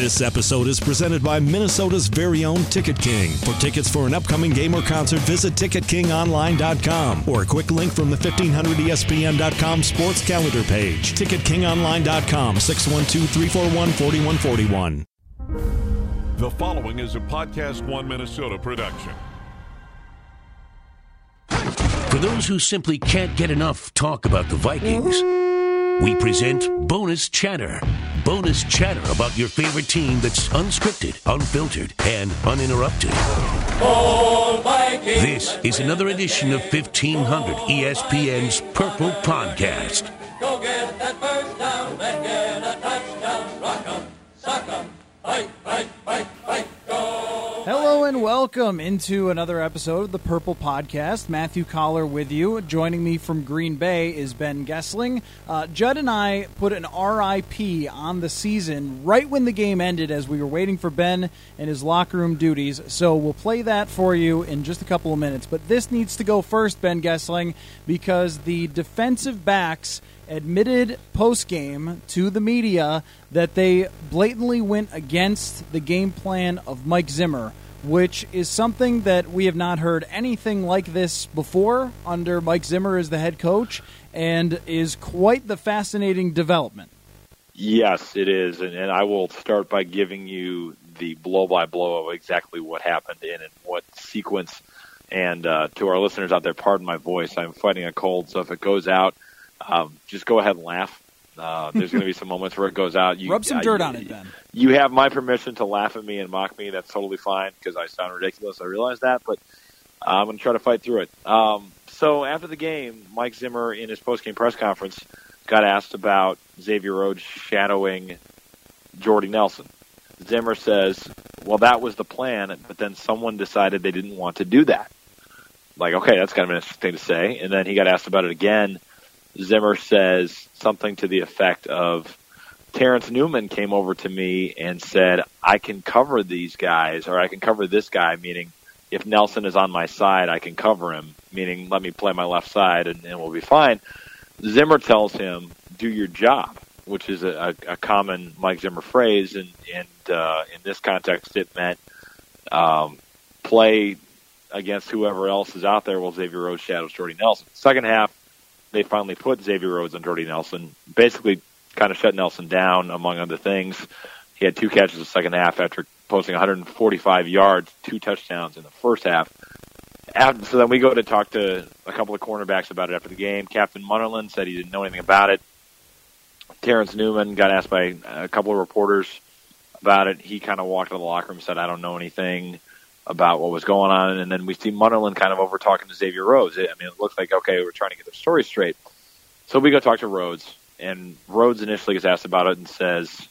This episode is presented by Minnesota's very own Ticket King. For tickets for an upcoming game or concert, visit TicketKingOnline.com or a quick link from the 1500ESPN.com sports calendar page. TicketKingOnline.com, 612-341-4141. The following is a Podcast One Minnesota production. For those who simply can't get enough talk about the Vikings, mm-hmm. We present Bonus Chatter. Bonus chatter about your favorite team that's unscripted, unfiltered, and uninterrupted. This is another edition of 1500 ESPN's Purple Podcast. And welcome into another episode of the Purple Podcast. Matthew Coller with you. Joining me from Green Bay is Ben Goessling. Uh, Judd and I put an RIP on the season right when the game ended as we were waiting for Ben and his locker room duties. So we'll play that for you in just a couple of minutes. But this needs to go first, Ben Goessling, because the defensive backs admitted post game to the media that they blatantly went against the game plan of Mike Zimmer, which is something that we have not heard anything like this before under Mike Zimmer as the head coach, and is quite the fascinating development. Yes, it is, and, and I will start by giving you the blow by blow of exactly what happened in and what sequence. And uh, to our listeners out there, pardon my voice. I'm fighting a cold, so if it goes out, um, just go ahead and laugh. Uh, there's going to be some moments where it goes out. You, Rub some dirt you, on it, Ben. You have my permission to laugh at me and mock me. That's totally fine because I sound ridiculous. I realize that, but I'm going to try to fight through it. Um, so after the game, Mike Zimmer in his post-game press conference got asked about Xavier Rhodes shadowing Jordy Nelson. Zimmer says, "Well, that was the plan, but then someone decided they didn't want to do that." Like, okay, that's kind of an interesting thing to say. And then he got asked about it again. Zimmer says something to the effect of, Terrence Newman came over to me and said, I can cover these guys, or I can cover this guy, meaning if Nelson is on my side, I can cover him, meaning let me play my left side and, and we'll be fine. Zimmer tells him, do your job, which is a, a, common Mike Zimmer phrase. And, and uh, in this context, it meant um, play against whoever else is out there while Xavier Rhodes shadows Jordy Nelson. Second half, they finally put Xavier Rhodes on Jordy Nelson, basically kind of shut Nelson down, among other things. He had two catches in the second half after posting 145 yards, two touchdowns in the first half. After, so then we go to talk to a couple of cornerbacks about it after the game. Captain Munnerlyn said he didn't know anything about it. Terrence Newman got asked by a couple of reporters about it. He kind of walked into the locker room and said, I don't know anything about what was going on. And then we see Munnerlyn kind of over talking to Xavier Rhodes. I mean, it looks like, okay, we're trying to get the story straight. So we go talk to Rhodes, and Rhodes initially gets asked about it and says,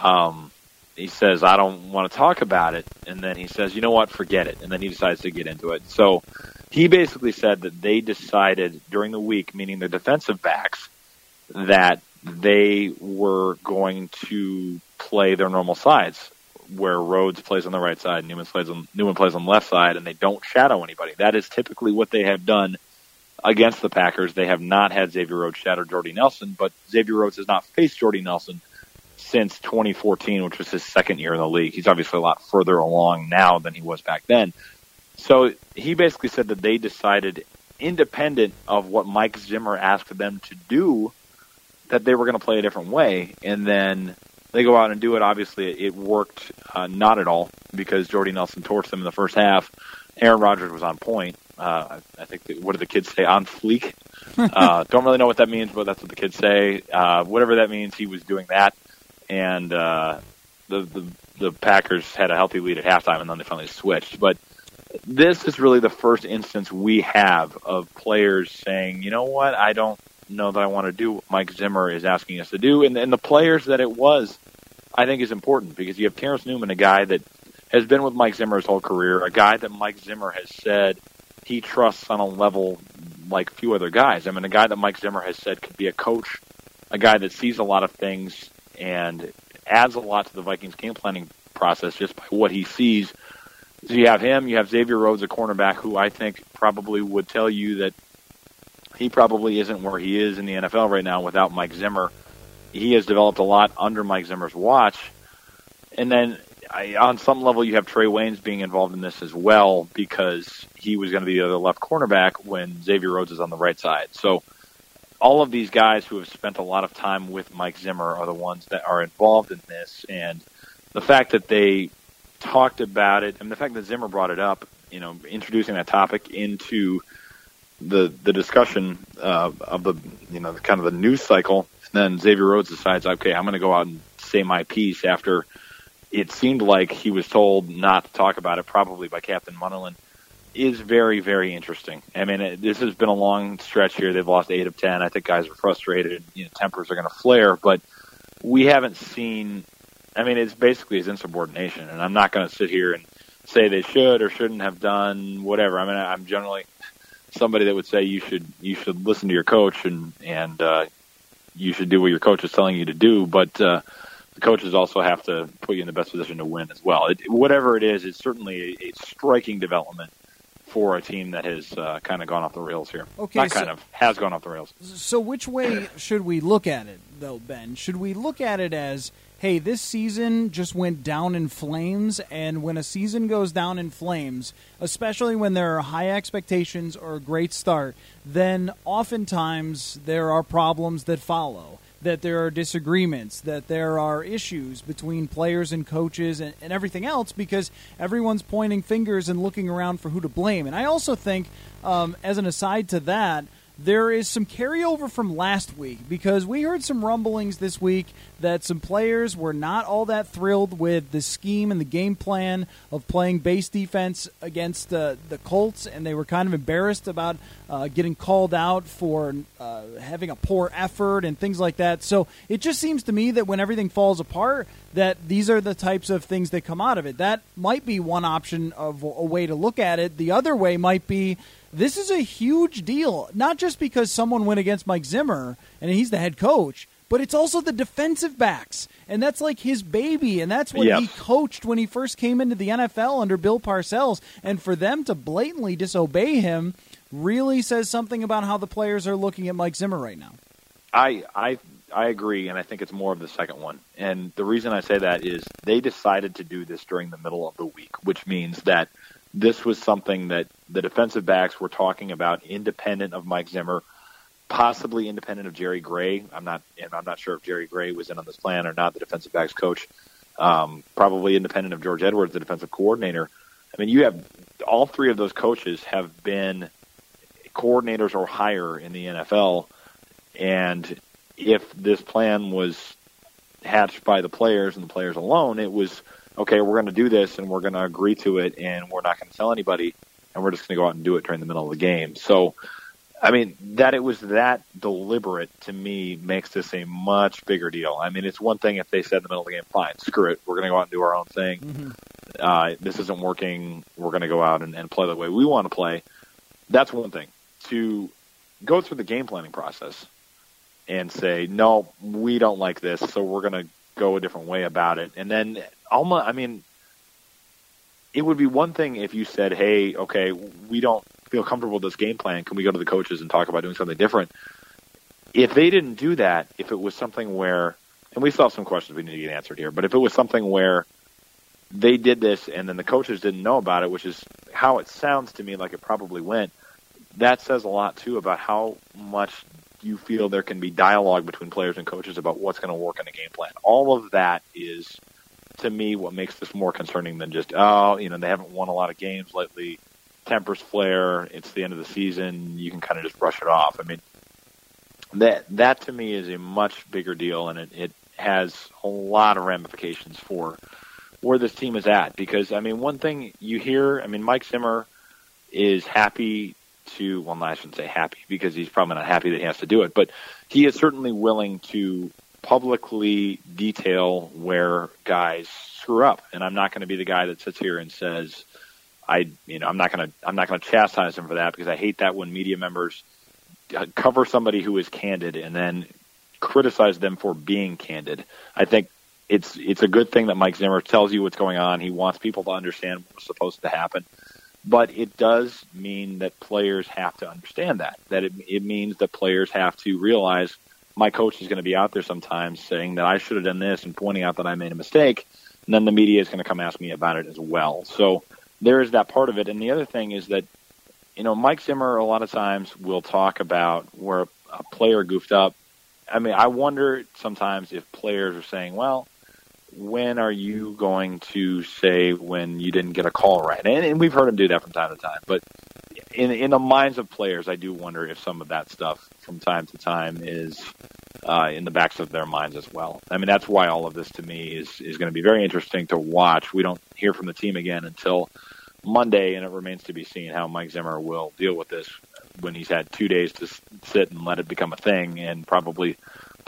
um, he says, I don't want to talk about it. And then he says, you know what, forget it. And then he decides to get into it. So he basically said that they decided during the week, meaning the defensive backs, that they were going to play their normal sides, where Rhodes plays on the right side, Newman plays on Newman plays on the left side, and they don't shadow anybody. That is typically what they have done against the Packers. They have not had Xavier Rhodes shadow Jordy Nelson, but Xavier Rhodes has not faced Jordy Nelson since 2014, which was his second year in the league. He's obviously a lot further along now than he was back then. So he basically said that they decided, independent of what Mike Zimmer asked them to do, that they were going to play a different way. And then they go out and do it. Obviously, it worked uh, not at all because Jordy Nelson torched them in the first half. Aaron Rodgers was on point. Uh, I think that, what do the kids say? On fleek. uh, don't really know what that means, but that's what the kids say. Uh, whatever that means, he was doing that, and uh, the, the the Packers had a healthy lead at halftime, and then they finally switched. But this is really the first instance we have of players saying, you know what, I don't know that I want to do what Mike Zimmer is asking us to do, and, and the players that it was, I think, is important because you have Terrence Newman, a guy that has been with Mike Zimmer his whole career, a guy that Mike Zimmer has said he trusts on a level like few other guys. I mean, a guy that Mike Zimmer has said could be a coach, a guy that sees a lot of things and adds a lot to the Vikings game planning process just by what he sees. So you have him, you have Xavier Rhodes, a cornerback, who I think probably would tell you that he probably isn't where he is in the NFL right now without Mike Zimmer. He has developed a lot under Mike Zimmer's watch. And then I, on some level, you have Trae Waynes being involved in this as well because he was going to be the other left cornerback when Xavier Rhodes is on the right side. So all of these guys who have spent a lot of time with Mike Zimmer are the ones that are involved in this. And the fact that they talked about it, and the fact that Zimmer brought it up, you know, introducing that topic into the the discussion uh, of the you know the kind of the news cycle. And then Xavier Rhodes decides, okay, I'm going to go out and say my piece after it seemed like he was told not to talk about it, probably by Captain Munnerlyn, is very, very interesting. I mean, it, this has been a long stretch here. They've lost eight of ten. I think guys are frustrated. You know, tempers are going to flare, but we haven't seen. I mean, it's basically his insubordination, and I'm not going to sit here and say they should or shouldn't have done whatever. I mean, I'm generally somebody that would say you should you should listen to your coach and and uh, you should do what your coach is telling you to do, but. Uh, the coaches also have to put you in the best position to win as well. It, whatever it is, it's certainly a, a striking development for a team that has uh, kind of gone off the rails here. Okay, not so- kind of has gone off the rails. So, which way should we look at it, though, Ben? Should we look at it as, hey, this season just went down in flames, and when a season goes down in flames, especially when there are high expectations or a great start, then oftentimes there are problems that follow. That there are disagreements, that there are issues between players and coaches and, and everything else because everyone's pointing fingers and looking around for who to blame. And I also think, um, as an aside to that, there is some carryover from last week because we heard some rumblings this week that some players were not all that thrilled with the scheme and the game plan of playing base defense against uh, the Colts, and they were kind of embarrassed about uh, getting called out for uh, having a poor effort and things like that. So it just seems to me that when everything falls apart, that these are the types of things that come out of it. That might be one option of a way to look at it. The other way might be this is a huge deal, not just because someone went against Mike Zimmer and he's the head coach, but it's also the defensive backs. And that's like his baby, and that's what Yes. he coached when he first came into the NFL under Bill Parcells. And for them to blatantly disobey him really says something about how the players are looking at Mike Zimmer right now. I I I agree, and I think it's more of the second one. And the reason I say that is they decided to do this during the middle of the week, which means that this was something that the defensive backs were talking about, independent of Mike Zimmer, possibly independent of Jerry Gray. I'm not, and I'm not sure if Jerry Gray was in on this plan or not. The defensive backs coach, um, probably independent of George Edwards, the defensive coordinator. I mean, you have all three of those coaches have been coordinators or higher in the NFL, and if this plan was hatched by the players and the players alone, it was okay. We're going to do this, and we're going to agree to it, and we're not going to tell anybody, and we're just going to go out and do it during the middle of the game. So, I mean, that it was that deliberate to me makes this a much bigger deal. I mean, it's one thing if they said in the middle of the game, "Fine, screw it, we're going to go out and do our own thing." Uh, this isn't working. We're going to go out and, and play the way we want to play. That's one thing. To go through the game planning process and say, no, we don't like this, so we're going to go a different way about it. And then, almost, I mean, it would be one thing if you said, hey, okay, we don't feel comfortable with this game plan. Can we go to the coaches and talk about doing something different? If they didn't do that, if it was something where, and we still have some questions we need to get answered here, but if it was something where they did this and then the coaches didn't know about it, which is how it sounds to me like it probably went, that says a lot too about how much you feel there can be dialogue between players and coaches about what's going to work in a game plan. All of that is, to me, what makes this more concerning than just oh, you know, they haven't won a lot of games lately. Tempers flare. It's the end of the season. You can kind of just brush it off. I mean, that that to me is a much bigger deal, and it, it has a lot of ramifications for where this team is at. Because I mean, one thing you hear, I mean, Mike Zimmer is happy to, well, I shouldn't say happy because he's probably not happy that he has to do it, but he is certainly willing to publicly detail where guys screw up. And I'm not going to be the guy that sits here and says, I, you know, I'm not going to, I'm not going to chastise him for that because I hate that when media members uh, cover somebody who is candid and then criticize them for being candid. I think it's it's a good thing that Mike Zimmer tells you what's going on. He wants people to understand what's supposed to happen. But it does mean that players have to understand that. That it, it means that players have to realize my coach is going to be out there sometimes saying that I should have done this and pointing out that I made a mistake. And then the media is going to come ask me about it as well. So there is that part of it. And the other thing is that, you know, Mike Zimmer a lot of times will talk about where a player goofed up. I mean, I wonder sometimes if players are saying, well, when are you going to say when you didn't get a call right? And, and we've heard him do that from time to time. But in in the minds of players, I do wonder if some of that stuff from time to time is uh, in the backs of their minds as well. I mean, that's why all of this to me is is going to be very interesting to watch. We don't hear from the team again until Monday, and it remains to be seen how Mike Zimmer will deal with this when he's had two days to sit and let it become a thing, and probably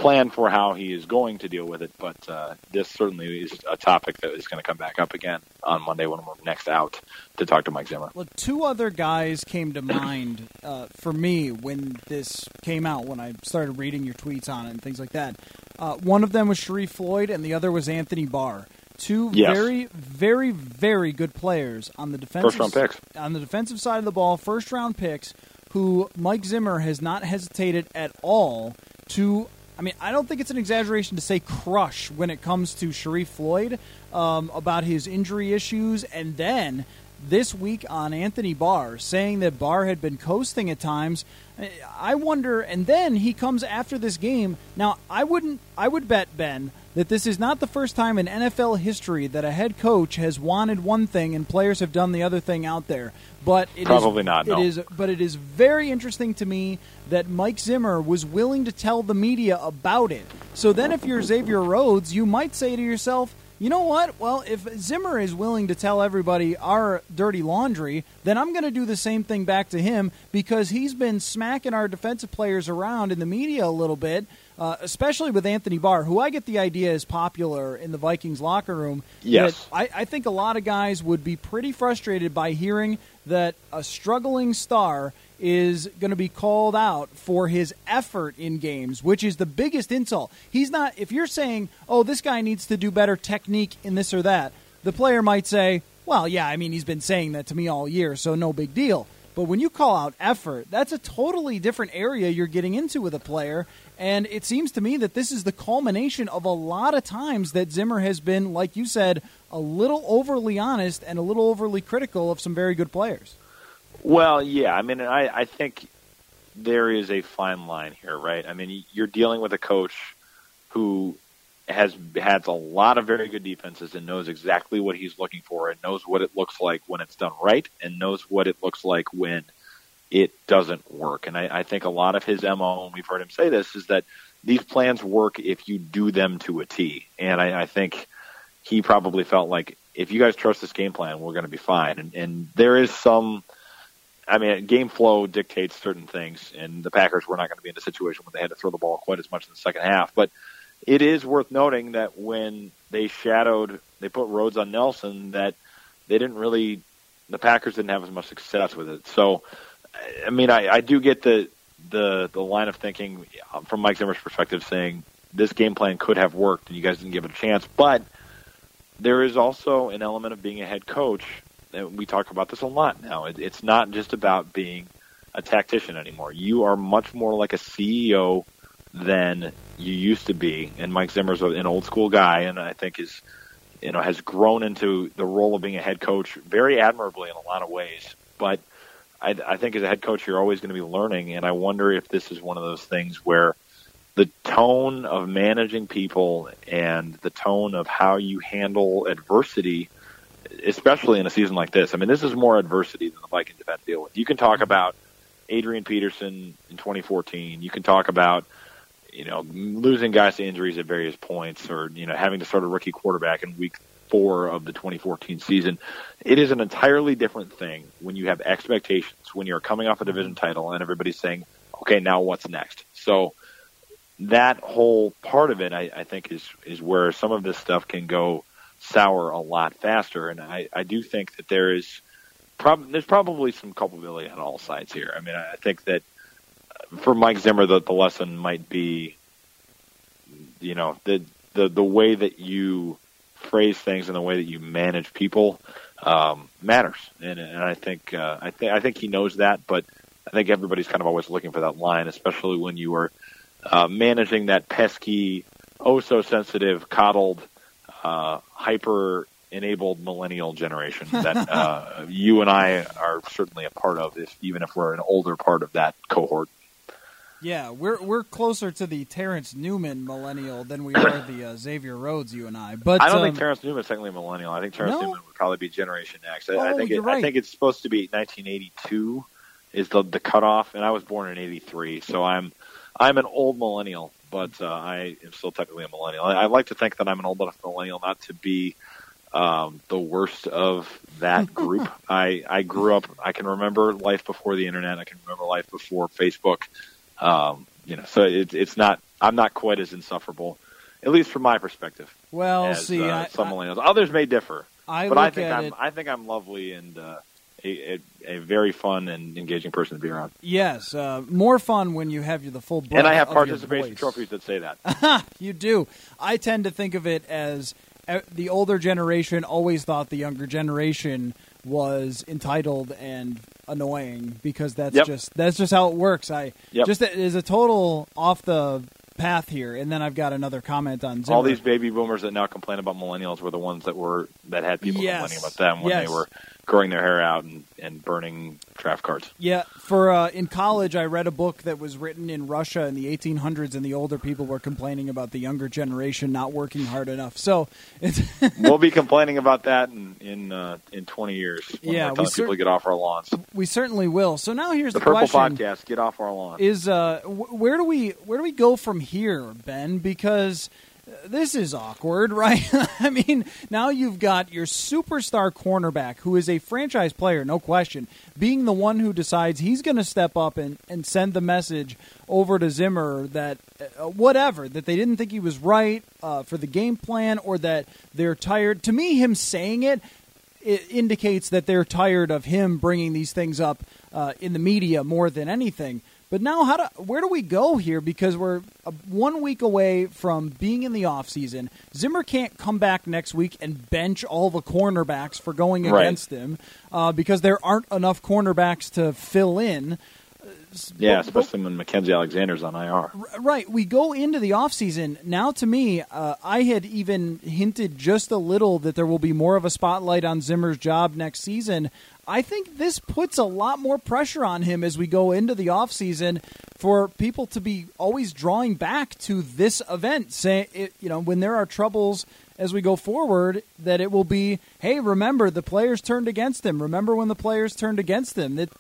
plan for how he is going to deal with it, but uh, this certainly is a topic that is going to come back up again on Monday when we're next out to talk to Mike Zimmer. Well, two other guys came to mind uh, for me when this came out, when I started reading your tweets on it and things like that. Uh, one of them was Sharrif Floyd, and the other was Anthony Barr. Two yes. very, very, very good players on the defensive first round picks. on the defensive side of the ball, first round picks, who Mike Zimmer has not hesitated at all to I mean, I don't think it's an exaggeration to say crush when it comes to Sharrif Floyd um, about his injury issues, and then this week on Anthony Barr saying that Barr had been coasting at times. I wonder, and then he comes after this game. Now, I wouldn't, I would bet Ben that this is not the first time in NFL history that a head coach has wanted one thing and players have done the other thing out there. But it probably is, not. It no. is, but it is very interesting to me that Mike Zimmer was willing to tell the media about it. So then, if you're Xavier Rhodes, you might say to yourself, you know what? Well, if Zimmer is willing to tell everybody our dirty laundry, then I'm going to do the same thing back to him because he's been smacking our defensive players around in the media a little bit, uh, especially with Anthony Barr, who I get the idea is popular in the Vikings locker room. Yes. I, I think a lot of guys would be pretty frustrated by hearing that a struggling star is going to be called out for his effort in games, which is the biggest insult. He's not, if you're saying, oh, this guy needs to do better technique in this or that, the player might say, well, yeah, I mean, he's been saying that to me all year, so no big deal. But when you call out effort, that's a totally different area you're getting into with a player. And it seems to me that this is the culmination of a lot of times that Zimmer has been, like you said, a little overly honest and a little overly critical of some very good players. Well, yeah. I mean, I, I think there is a fine line here, right? I mean, you're dealing with a coach who has has a lot of very good defenses and knows exactly what he's looking for and knows what it looks like when it's done right and knows what it looks like when it doesn't work. And I, I think a lot of his MO, and we've heard him say this, is that these plans work if you do them to a T. And I, I think he probably felt like if you guys trust this game plan, we're going to be fine. And, and there is some – I mean, game flow dictates certain things, and the Packers were not going to be in a situation where they had to throw the ball quite as much in the second half. But it is worth noting that when they shadowed, they put Rhodes on Nelson, that they didn't really, the Packers didn't have as much success with it. So, I mean, I, I do get the the the line of thinking from Mike Zimmer's perspective, saying this game plan could have worked, and you guys didn't give it a chance. But there is also an element of being a head coach we talk about this a lot now. It, it's not just about being a tactician anymore. You are much more like a CEO than you used to be. And Mike Zimmer's an old school guy, and I think is you know has grown into the role of being a head coach very admirably in a lot of ways. But I, I think as a head coach, you're always going to be learning, and I wonder if this is one of those things where the tone of managing people and the tone of how you handle adversity, especially in a season like this. I mean, this is more adversity than the Vikings have had to deal with. You can talk about Adrian Peterson in 2014. You can talk about you know losing guys to injuries at various points, or you know having to start a rookie quarterback in week four of the 2014 season. It is an entirely different thing when you have expectations, when you're coming off a division title and everybody's saying, okay, now what's next? So that whole part of it, I, I think, is is where some of this stuff can go sour a lot faster. And I, I do think that there is prob- there's probably some culpability on all sides here. I mean, I think that for Mike Zimmer, the, the lesson might be, you know, the the the way that you phrase things and the way that you manage people um, matters. And, and I think uh, I think I think he knows that, but I think everybody's kind of always looking for that line, especially when you are uh, managing that pesky, oh so sensitive, coddled, uh, hyper enabled millennial generation that uh, you and I are certainly a part of, if, even if we're an older part of that cohort. Yeah, we're we're closer to the Terrence Newman millennial than we are the uh, Xavier Rhodes, you and I. But I don't um, think Terrence Newman is technically a millennial. I think Terrence No? Newman would probably be Generation X. I, Oh, I think it, right. I think it's supposed to be 1982 is the the cutoff, and I was born in '83, so I'm I'm an old millennial, but uh, I am still technically a millennial. I, I like to think that I'm an old enough millennial not to be um, the worst of that group. I I grew up. I can remember life before the internet. I can remember life before Facebook. Um, you know, so it's it's not. I'm not quite as insufferable, at least from my perspective. well, as, see, uh, I, some I, millennials. Others may differ, I but I think I'm it. I think I'm lovely and uh, a, a, a very fun and engaging person to be around. Yes, uh, more fun when you have the full. And I have breadth of your participation trophies that say that. You do. I tend to think of it as uh, the older generation always thought the younger generation was entitled and annoying because that's Yep. just that's just how it works. I Yep. just is a total off the path here, and then I've got another comment on Zimmer. All these baby boomers that now complain about millennials were the ones that were that had people Yes. complaining about them when Yes. they were growing their hair out and, and burning draft cards. Yeah, for uh, in college, I read a book that was written in Russia in the 1800s, and the older people were complaining about the younger generation not working hard enough. So it's we'll be complaining about that in in uh, in 20 years when Yeah, we cer- people get off our lawns. we certainly will. So now here's The the, Purple question: Podcast, get off our lawn. Is uh, wh- where do we where do we go from here, Ben? Because this is awkward, right? I mean, now you've got your superstar cornerback, who is a franchise player, no question, being the one who decides he's going to step up and, and send the message over to Zimmer that uh, whatever, that they didn't think he was right uh, for the game plan or that they're tired. To me, him saying it, it indicates that they're tired of him bringing these things up uh, in the media more than anything. But now, how do where do we go here? Because we're uh, one week away from being in the off season. Zimmer can't come back next week and bench all the cornerbacks for going Right. against him uh, because there aren't enough cornerbacks to fill in. yeah, but- especially when Mackenzie Alexander's on IR. Right. We go into the offseason. Now, to me, uh, I had even hinted just a little that there will be more of a spotlight on Zimmer's job next season. I think this puts a lot more pressure on him as we go into the offseason for people to be always drawing back to this event. Say, it, you know, when there are troubles as we go forward, that it will be, hey, remember the players turned against him. Remember when the players turned against him. That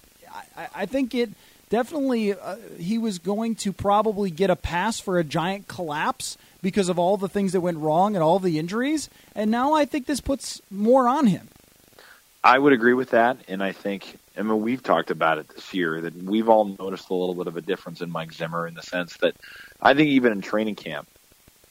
I, I think it definitely uh, he was going to probably get a pass for a giant collapse because of all the things that went wrong and all the injuries. And now I think this puts more on him. I would agree with that, and I think I mean we've talked about it this year that we've all noticed a little bit of a difference in Mike Zimmer in the sense that I think even in training camp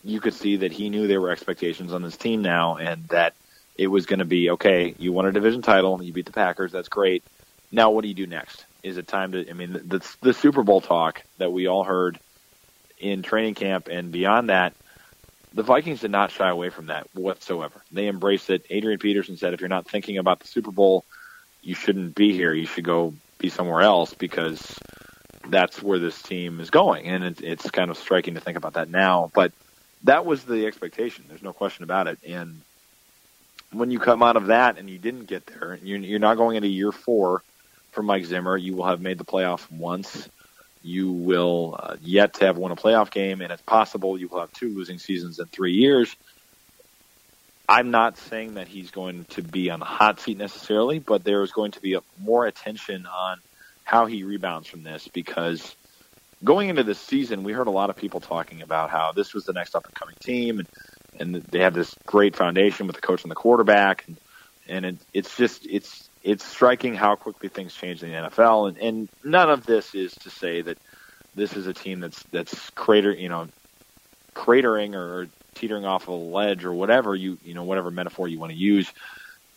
you could see that he knew there were expectations on this team now, and that it was going to be okay. You won a division title, you beat the Packers, that's great. Now what do you do next? Is it time to? I mean, the, the, the Super Bowl talk that we all heard in training camp and beyond that the Vikings did not shy away from that whatsoever. They embraced it. Adrian Peterson said, if you're not thinking about the Super Bowl, you shouldn't be here. You should go be somewhere else because that's where this team is going. And it, it's kind of striking to think about that now. But that was the expectation. There's no question about it. And when you come out of that and you didn't get there, you're, you're not going into year four for Mike Zimmer. You will have made the playoffs once. You will uh, yet to have won a playoff game, and it's possible you will have two losing seasons in three years. I'm not saying that he's going to be on the hot seat necessarily, but there is going to be a, more attention on how he rebounds from this because going into this season, we heard a lot of people talking about how this was the next up and coming team, and and they have this great foundation with the coach and the quarterback, and and it, it's just it's it's striking how quickly things change in the NFL, and and none of this is to say that this is a team that's that's crater you know cratering or teetering off a ledge or whatever you you know whatever metaphor you want to use.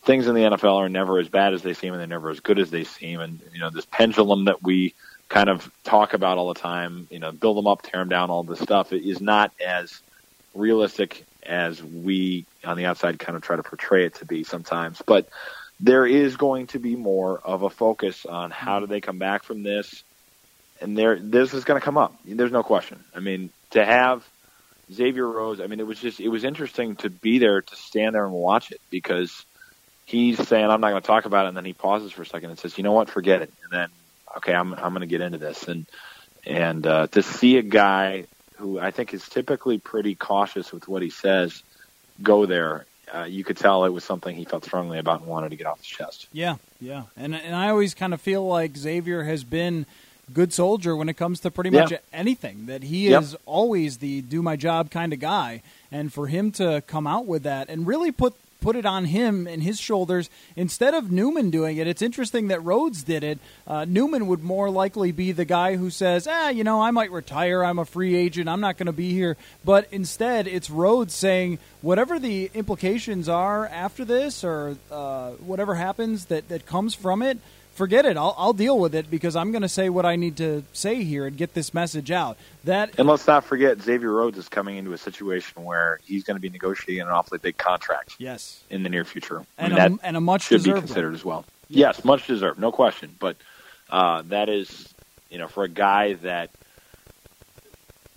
Things in the NFL are never as bad as they seem, and they're never as good as they seem. And you know this pendulum that we kind of talk about all the time, you know, build them up, tear them down, all this stuff is not as realistic as we on the outside kind of try to portray it to be sometimes. But there is going to be more of a focus on how do they come back from this, and there this is going to come up. There's no question. I mean, to have Xavier Rhodes, I mean, it was just it was interesting to be there to stand there and watch it because he's saying I'm not going to talk about it, and then he pauses for a second and says, "You know what? Forget it." And then, okay, I'm I'm going to get into this, and and uh, to see a guy who I think is typically pretty cautious with what he says go there. Uh, you could tell it was something he felt strongly about and wanted to get off his chest. Yeah, yeah, and and I always kind of feel like Xavier has been good soldier when it comes to pretty much Yeah. anything. That he Yep. is always the do my job kind of guy, and for him to come out with that and really put put it on him and his shoulders instead of Newman doing it. It's interesting that Rhodes did it. Uh, Newman would more likely be the guy who says, "Ah, you know, I might retire. I'm a free agent. I'm not going to be here." But instead, it's Rhodes saying, "Whatever the implications are after this, or uh, whatever happens that that comes from it." Forget it. I'll, I'll deal with it because I'm going to say what I need to say here and get this message out. That And let's not forget, Xavier Rhodes is coming into a situation where he's going to be negotiating an awfully big contract yes, in the near future. I and mean, a, that and a much should be considered one. as well. Yes, much deserved, no question. But uh, that is, you know, for a guy that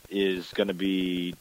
is going to be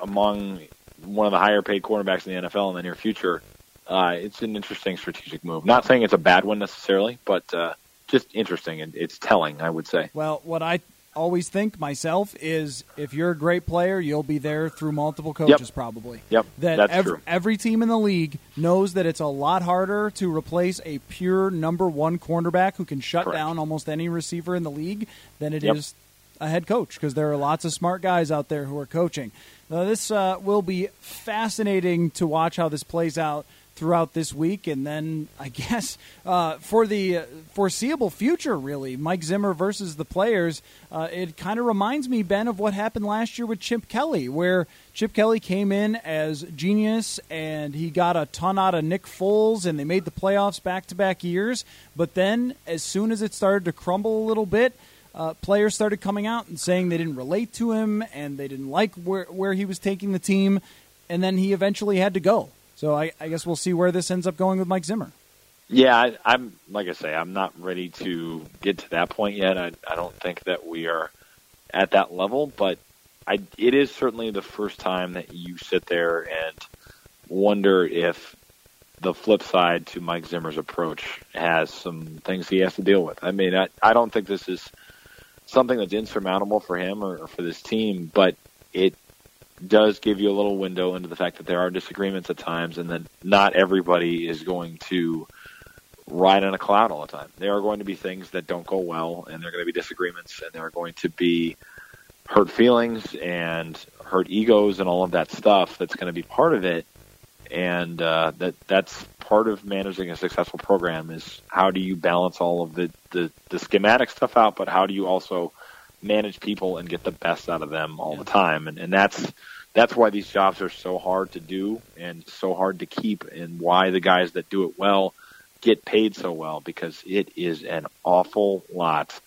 among one of the higher paid quarterbacks in the NFL in the near future, uh, it's an interesting strategic move. Not saying it's a bad one necessarily, but uh, just interesting and it's telling, I would say. Well, what I always think myself is if you're a great player, you'll be there through multiple coaches, probably. Yep, That that's ev- true. every team in the league knows that it's a lot harder to replace a pure number one cornerback who can shut Correct. down almost any receiver in the league than it is Yep. a head coach because there are lots of smart guys out there who are coaching. Now, this uh, will be fascinating to watch how this plays out throughout this week, and then I guess uh, for the uh, foreseeable future, really, Mike Zimmer versus the players. Uh, it kind of reminds me, Ben, of what happened last year with Chip Kelly, where Chip Kelly came in as genius and he got a ton out of Nick Foles, and they made the playoffs back to back years. But then, as soon as it started to crumble a little bit, uh, players started coming out and saying they didn't relate to him and they didn't like where, where he was taking the team, and then he eventually had to go. So I, I guess we'll see where this ends up going with Mike Zimmer. Yeah, I, I'm like I say, I'm not ready to get to that point yet. I, I don't think that we are at that level, but I, it is certainly the first time that you sit there and wonder if the flip side to Mike Zimmer's approach has some things he has to deal with. I mean, I, I don't think this is something that's insurmountable for him or, or for this team, but it does give you a little window into the fact that there are disagreements at times and that not everybody is going to ride on a cloud all the time. There are going to be things that don't go well and there are going to be disagreements and there are going to be hurt feelings and hurt egos and all of that stuff that's going to be part of it and uh, that that's part of managing a successful program is how do you balance all of the, the, the schematic stuff out, but how do you also manage people and get the best out of them all the time, and, and that's that's why these jobs are so hard to do and so hard to keep, and why the guys that do it well get paid so well because it is an awful lot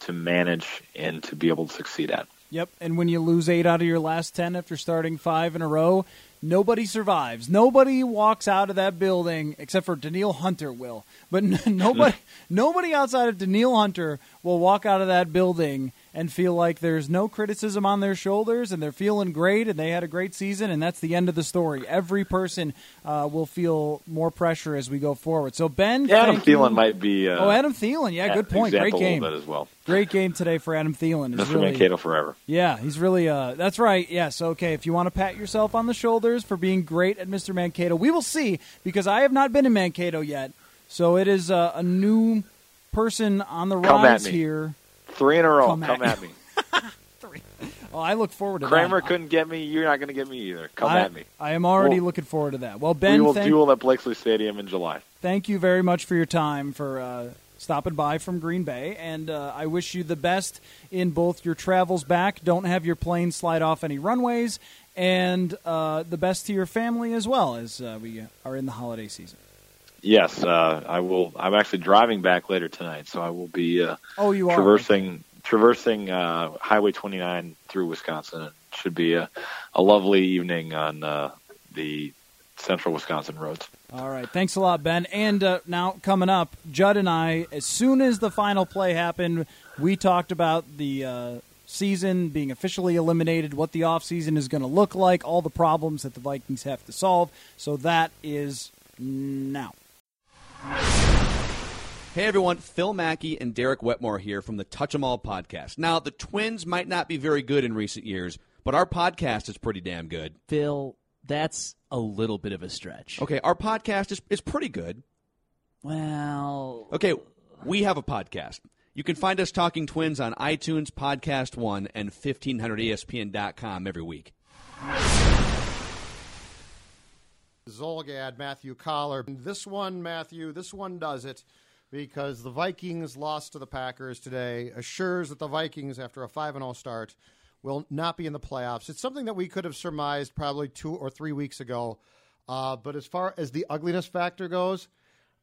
to manage and to be able to succeed at. Yep, and when you lose eight out of your last ten after starting five in a row, nobody survives. Nobody walks out of that building except for Danielle Hunter will. But n- nobody, nobody outside of Danielle Hunter will walk out of that building and feel like there's no criticism on their shoulders and they're feeling great and they had a great season and that's the end of the story. Every person uh, will feel more pressure as we go forward. So Ben, Yeah, Adam thank you. Thielen might be. Uh, Oh, Adam Thielen, yeah, good point. Great game. as well. Great game today for Adam Thielen. Mr. really- Mankato forever. yeah, he's really. Uh, that's right. Yes. Okay. If you want to pat yourself on the shoulders for being great at Mr. Mankato, we will see because I have not been in Mankato yet. So it is uh, a new person on the Come rise here. Three in a row. Come Come, at at me. Oh, I look forward to that. Kramer that. couldn't get me. You're not going to get me either. Come I, at me. I am already We'll- looking forward to that. Well, Ben, we will thank, duel at Blakeslee Stadium in July. thank you very much for your time for uh, stopping by from Green Bay, and uh, I wish you the best in both your travels back. Don't have your plane slide off any runways, and uh, the best to your family as well as uh, we are in the holiday season. Yes, uh, I will. I'm actually driving back later tonight, so I will be uh, Oh, you are traversing traversing uh, Highway 29 through Wisconsin. It should be a, a lovely evening on uh, the central Wisconsin roads. All right. Thanks a lot, Ben. And uh, now coming up, Judd and I, as soon as the final play happened, we talked about the uh, season being officially eliminated, what the offseason is going to look like, all the problems that the Vikings have to solve. So that is now. Hey everyone, Phil Mackey and Derek Wetmore here from the Touch 'em All podcast. Now, the Twins might not be very good in recent years, but our podcast is pretty damn good. Phil, that's a little bit of a stretch. Okay, our podcast is, is pretty good. Well, Okay, we have a podcast. You can find us talking Twins on iTunes, Podcast One, and E 1500ESPN.com every week. Zulgad, Matthew Coller. This one, Matthew, this one does it because the Vikings lost to the Packers today assures that the Vikings, after a 5 0 start, will not be in the playoffs. It's something that we could have surmised probably two or three weeks ago. Uh, but as far as the ugliness factor goes,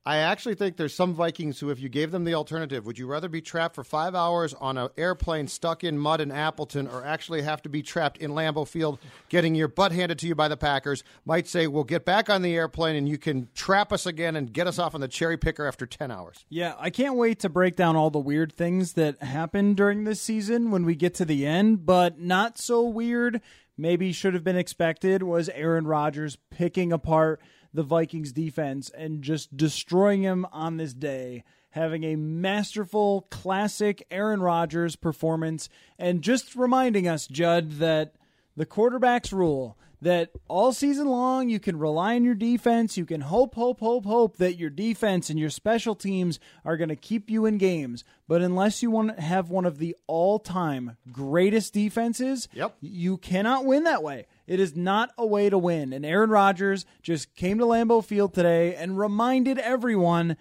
I actually think there's some Vikings who, if you gave them the alternative, would you rather be trapped for five hours on an airplane stuck in mud in Appleton or actually have to be trapped in Lambeau Field getting your butt handed to you by the Packers? Might say, we'll get back on the airplane and you can trap us again and get us off on the cherry picker after 10 hours. Yeah, I can't wait to break down all the weird things that happened during this season when we get to the end, but not so weird, maybe should have been expected, was Aaron Rodgers picking apart the Vikings defense and just destroying him on this day, having a masterful, classic Aaron Rodgers performance, and just reminding us, Judd, that the quarterback's rule that all season long you can rely on your defense. You can hope, hope, hope, hope that your defense and your special teams are going to keep you in games. But unless you want to have one of the all time greatest defenses, Yep. you cannot win that way. It is not a way to win. And Aaron Rodgers just came to Lambeau Field today and reminded everyone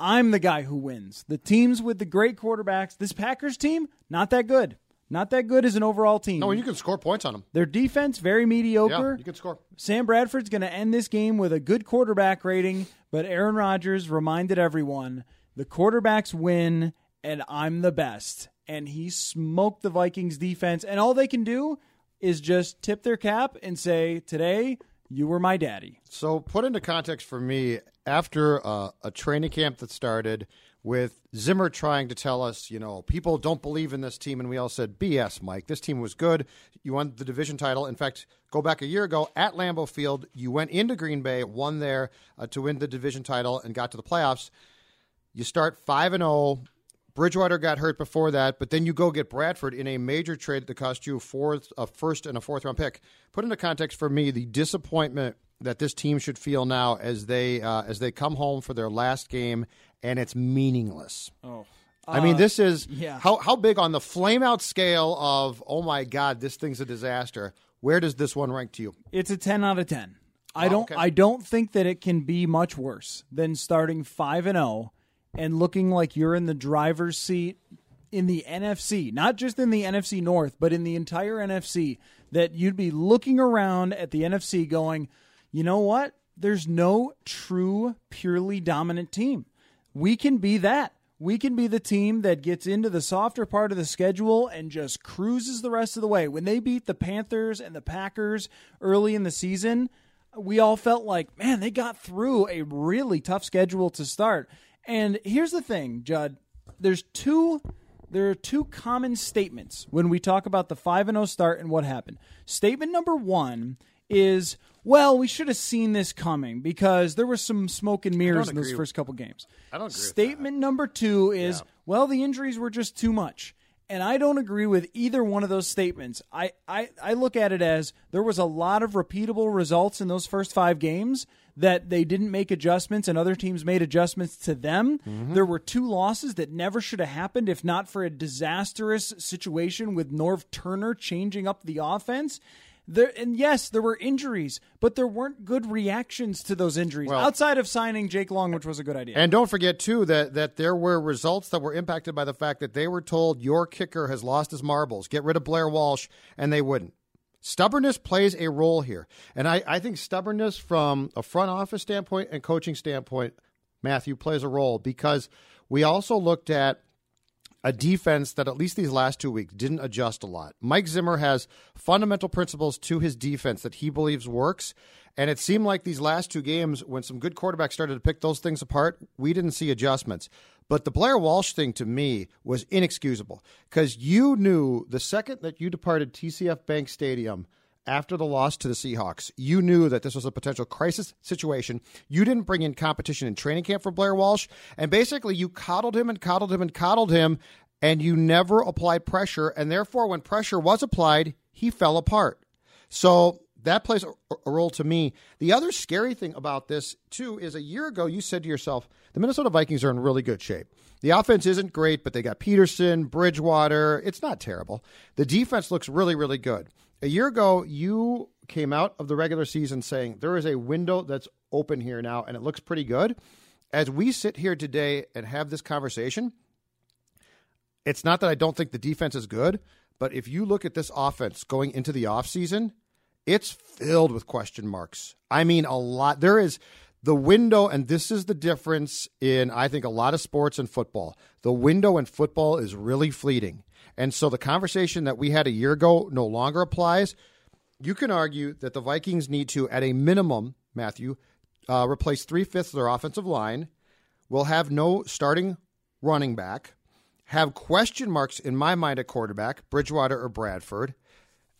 I'm the guy who wins. The teams with the great quarterbacks, this Packers team, not that good. Not that good as an overall team. No, you can score points on them. Their defense, very Yeah, mediocre. you can score. Sam Bradford's going to end this game with a good quarterback rating, but Aaron Rodgers reminded everyone the quarterbacks win and I'm the best. And he smoked the Vikings defense. And all they can do is just tip their cap and say, Today, you were my daddy. So, put into context for me, after uh, a training camp that started with Zimmer trying to tell us, you know, people don't believe in this team, and we all said, BS, Mike. This team was good. You won the division title. In fact, go back a year ago at Lambeau Field, you went into Green Bay, won there uh, to win the division title, and got to the playoffs. You start 5 and 0. Bridgewater got hurt before that, but then you go get Bradford in a major trade that cost you a fourth, a first, and a fourth round pick. Put into context for me the disappointment that this team should feel now as they uh, as they come home for their last game and it's meaningless. Oh. I mean, this is yeah. how how big on the flame out scale of oh my god, this thing's a disaster. Where does this one rank to you? It's a 10 out of 10. I Oh, don't okay. I don't think that it can be much worse than starting 5 and 0 and looking like you're in the driver's seat in the NFC, not just in the NFC North, but in the entire NFC that you'd be looking around at the NFC going, "You know what? There's no true purely dominant team. We can be that. We can be the team that gets into the softer part of the schedule and just cruises the rest of the way. When they beat the Panthers and the Packers early in the season, we all felt like, man, they got through a really tough schedule to start. And here's the thing, Judd. There's two there are two common statements when we talk about the 5 and 0 start and what happened. Statement number 1 is well, we should have seen this coming because there was some smoke and mirrors in those agree. first couple games. I don't agree with Statement number 2 is well, the injuries were just too much. And I don't agree with either one of those statements. I, I, I look at it as there was a lot of repeatable results in those first five games that they didn't make adjustments and other teams made adjustments to them. Mm-hmm. There were two losses that never should have happened if not for a disastrous situation with Norv Turner changing up the offense. There and yes, there were injuries, but there weren't good reactions to those injuries Well- outside of signing Jake Long, which was a good idea. And don't forget too that that there were results that were impacted by the fact that they were told your kicker has lost his marbles. Get rid of Blair Walsh, and they wouldn't. Stubbornness plays a role here, and I, I think stubbornness from a front office standpoint and coaching standpoint, Matthew plays a role because we also looked at a defense that at least these last two weeks didn't adjust a lot. Mike Zimmer has fundamental principles to his defense that he believes works. And it seemed like these last two games, when some good quarterbacks started to pick those things apart, we didn't see adjustments. But the Blair Walsh thing to me was inexcusable because you knew the second that you departed TCF Bank Stadium after the loss to the Seahawks, you knew that this was a potential crisis situation. You didn't bring in competition in training camp for Blair Walsh, and basically you coddled him and coddled him and coddled him, and you never applied pressure. And therefore, when pressure was applied, he fell apart. So that plays a, role to me. The other scary thing about this, too, is a year ago you said to yourself, the Minnesota Vikings are in really good shape. The offense isn't great, but they got Peterson, Bridgewater. It's not terrible. The defense looks really, really good. A year ago, you came out of the regular season saying there is a window that's open here now, and it looks pretty good. As we sit here today and have this conversation, it's not that I don't think the defense is good, but if you look at this offense going into the offseason, it's filled with question marks. I mean, a lot. There is the window, and this is the difference in, I think, a lot of sports and football. The window in football is really fleeting. And so the conversation that we had a year ago no longer applies. You can argue that the Vikings need to, at a minimum, Matthew, uh, replace three fifths of their offensive line, will have no starting running back, have question marks in my mind at quarterback, Bridgewater or Bradford.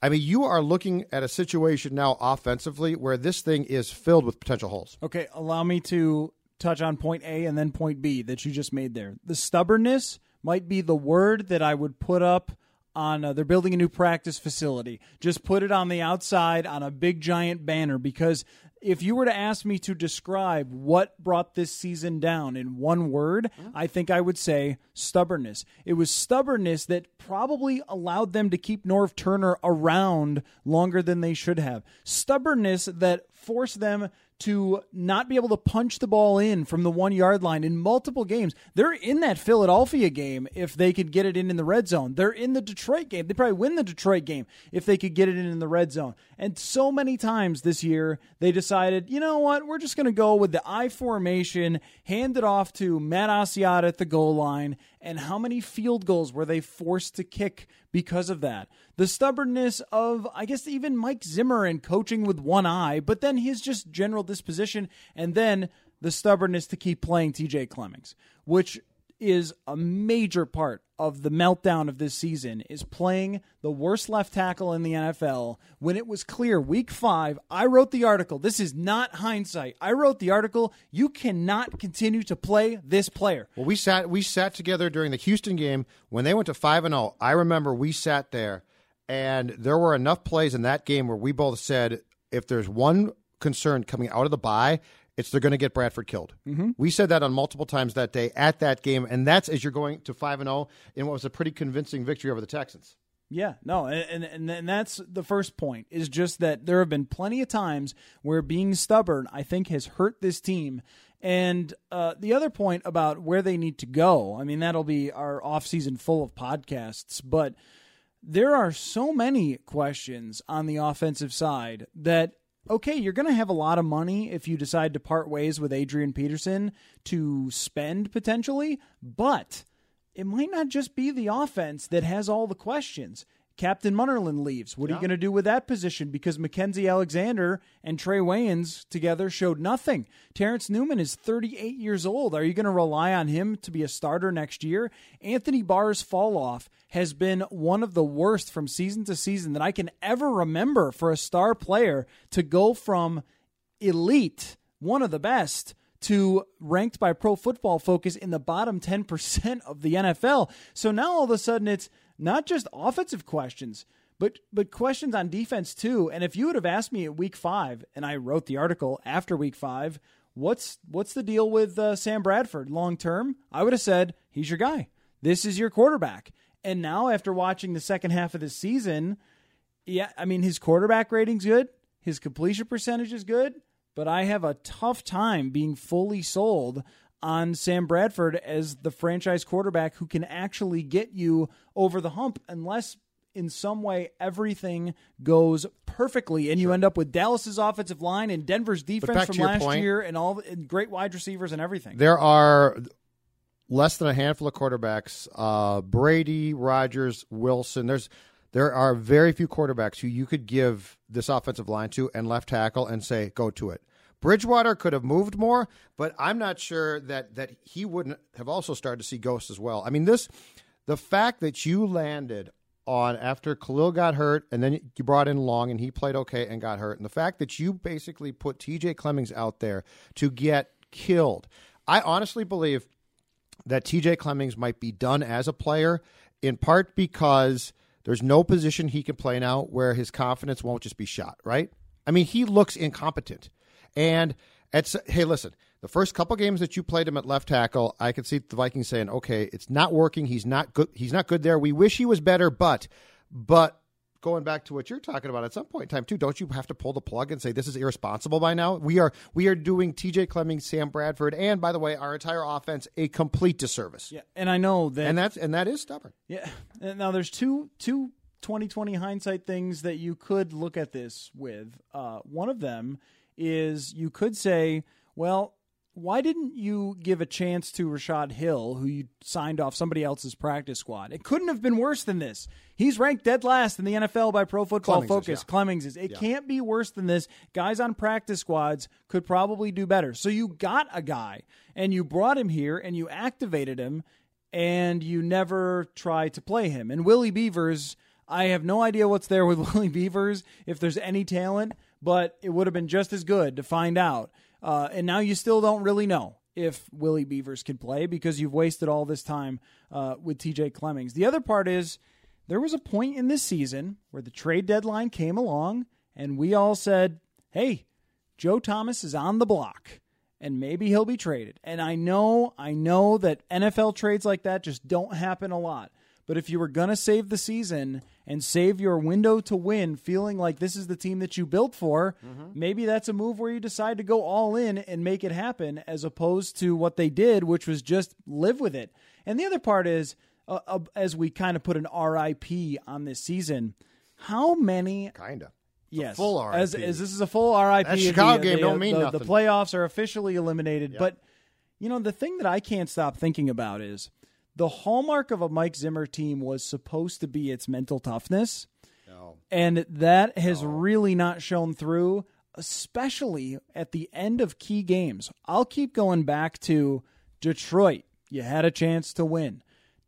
I mean, you are looking at a situation now offensively where this thing is filled with potential holes. Okay, allow me to touch on point A and then point B that you just made there. The stubbornness might be the word that I would put up on uh, they're building a new practice facility. Just put it on the outside on a big giant banner because if you were to ask me to describe what brought this season down in one word, I think I would say stubbornness. It was stubbornness that probably allowed them to keep Norv Turner around longer than they should have. Stubbornness that forced them to not be able to punch the ball in from the one yard line in multiple games. They're in that Philadelphia game if they could get it in in the red zone. They're in the Detroit game. They probably win the Detroit game if they could get it in in the red zone. And so many times this year, they decided, you know what, we're just going to go with the I formation, hand it off to Matt Asiata at the goal line. And how many field goals were they forced to kick because of that? The stubbornness of, I guess, even Mike Zimmer and coaching with one eye, but then his just general disposition, and then the stubbornness to keep playing TJ Clemmings, which is a major part of the meltdown of this season is playing the worst left tackle in the NFL when it was clear week 5 I wrote the article. This is not hindsight. I wrote the article. You cannot continue to play this player. Well, we sat we sat together during the Houston game when they went to five and zero. I remember we sat there, and there were enough plays in that game where we both said, if there's one concern coming out of the bye, it's they're going to get Bradford killed. Mm-hmm. We said that on multiple times that day at that game, and that's as you're going to five and zero in what was a pretty convincing victory over the Texans. Yeah, no, and, and and that's the first point is just that there have been plenty of times where being stubborn, I think, has hurt this team. And uh, the other point about where they need to go, I mean, that'll be our off season full of podcasts, but there are so many questions on the offensive side that okay, you're going to have a lot of money if you decide to part ways with Adrian Peterson to spend potentially, but it might not just be the offense that has all the questions. Captain Munnerlyn leaves. What are you going to do with that position? Because Mackenzie Alexander and Trae Waynes together showed nothing. Terrence Newman is 38 years old. Are you going to rely on him to be a starter next year? Anthony Barr's fall off has been one of the worst from season to season that I can ever remember for a star player to go from elite, one of the best, to ranked by Pro Football Focus in the bottom 10% of the NFL. So now all of a sudden it's not just offensive questions, but but questions on defense too. And if you would have asked me at week 5 and I wrote the article after week 5, what's what's the deal with uh, Sam Bradford long term? I would have said he's your guy. This is your quarterback. And now after watching the second half of the season, yeah, I mean his quarterback rating's good, his completion percentage is good, but I have a tough time being fully sold on Sam Bradford as the franchise quarterback who can actually get you over the hump unless in some way everything goes perfectly and you end up with Dallas's offensive line and Denver's defense from last point- year and all and great wide receivers and everything. There are less than a handful of quarterbacks. Uh, Brady, Rodgers, Wilson. There's there are very few quarterbacks who you could give this offensive line to and left tackle and say go to it. Bridgewater could have moved more, but I'm not sure that that he wouldn't have also started to see ghosts as well. I mean, this the fact that you landed on after Kalil got hurt and then you brought in Long and he played okay and got hurt, and the fact that you basically put TJ Clemmings out there to get killed. I honestly believe that TJ Clemmings might be done as a player in part because there's no position he can play now where his confidence won't just be shot, right? I mean, he looks incompetent. And it's hey, listen, the first couple games that you played him at left tackle, I could see the Vikings saying, "Okay, it's not working. He's not good. He's not good there. We wish he was better, but but going back to what you're talking about at some point in time too, don't you have to pull the plug and say this is irresponsible by now? We are we are doing TJ Clemmings, Sam Bradford, and by the way, our entire offense a complete disservice. Yeah, and I know that And that's and that is stubborn. Yeah. And Now there's two two 2020 hindsight things that you could look at this with. Uh, one of them is you could say, well, why didn't you give a chance to Rashod Hill, who you signed off somebody else's practice squad? It couldn't have been worse than this. He's ranked dead last in the NFL by Pro Football Clemmings is, Focus. yeah. Clemmings is. It can't be worse than this. Guys on practice squads could probably do better. So you got a guy and you brought him here and you activated him and you never try to play him. And Willie Beavers, I have no idea what's there with Willie Beavers, if there's any talent, but it would have been just as good to find out. Uh, and now you still don't really know if Willie Beavers can play because you've wasted all this time uh, with TJ Clemmings. The other part is there was a point in this season where the trade deadline came along and we all said, hey, Joe Thomas is on the block and maybe he'll be traded. And I know, I know that NFL trades like that just don't happen a lot. But if you were going to save the season and save your window to win, feeling like this is the team that you built for, maybe that's a move where you decide to go all in and make it happen as opposed to what they did, which was just live with it. And the other part is, uh, uh, as we kind of put an RIP on this season, how many Kinda. Yes, full RIP. as this is a full RIP. That Chicago the, game the, don't mean the, nothing. The playoffs are officially eliminated, but you know the thing that I can't stop thinking about is the hallmark of a Mike Zimmer team was supposed to be its mental toughness, and that has really not shown through, especially at the end of key games. I'll keep going back to Detroit. You had a chance to win.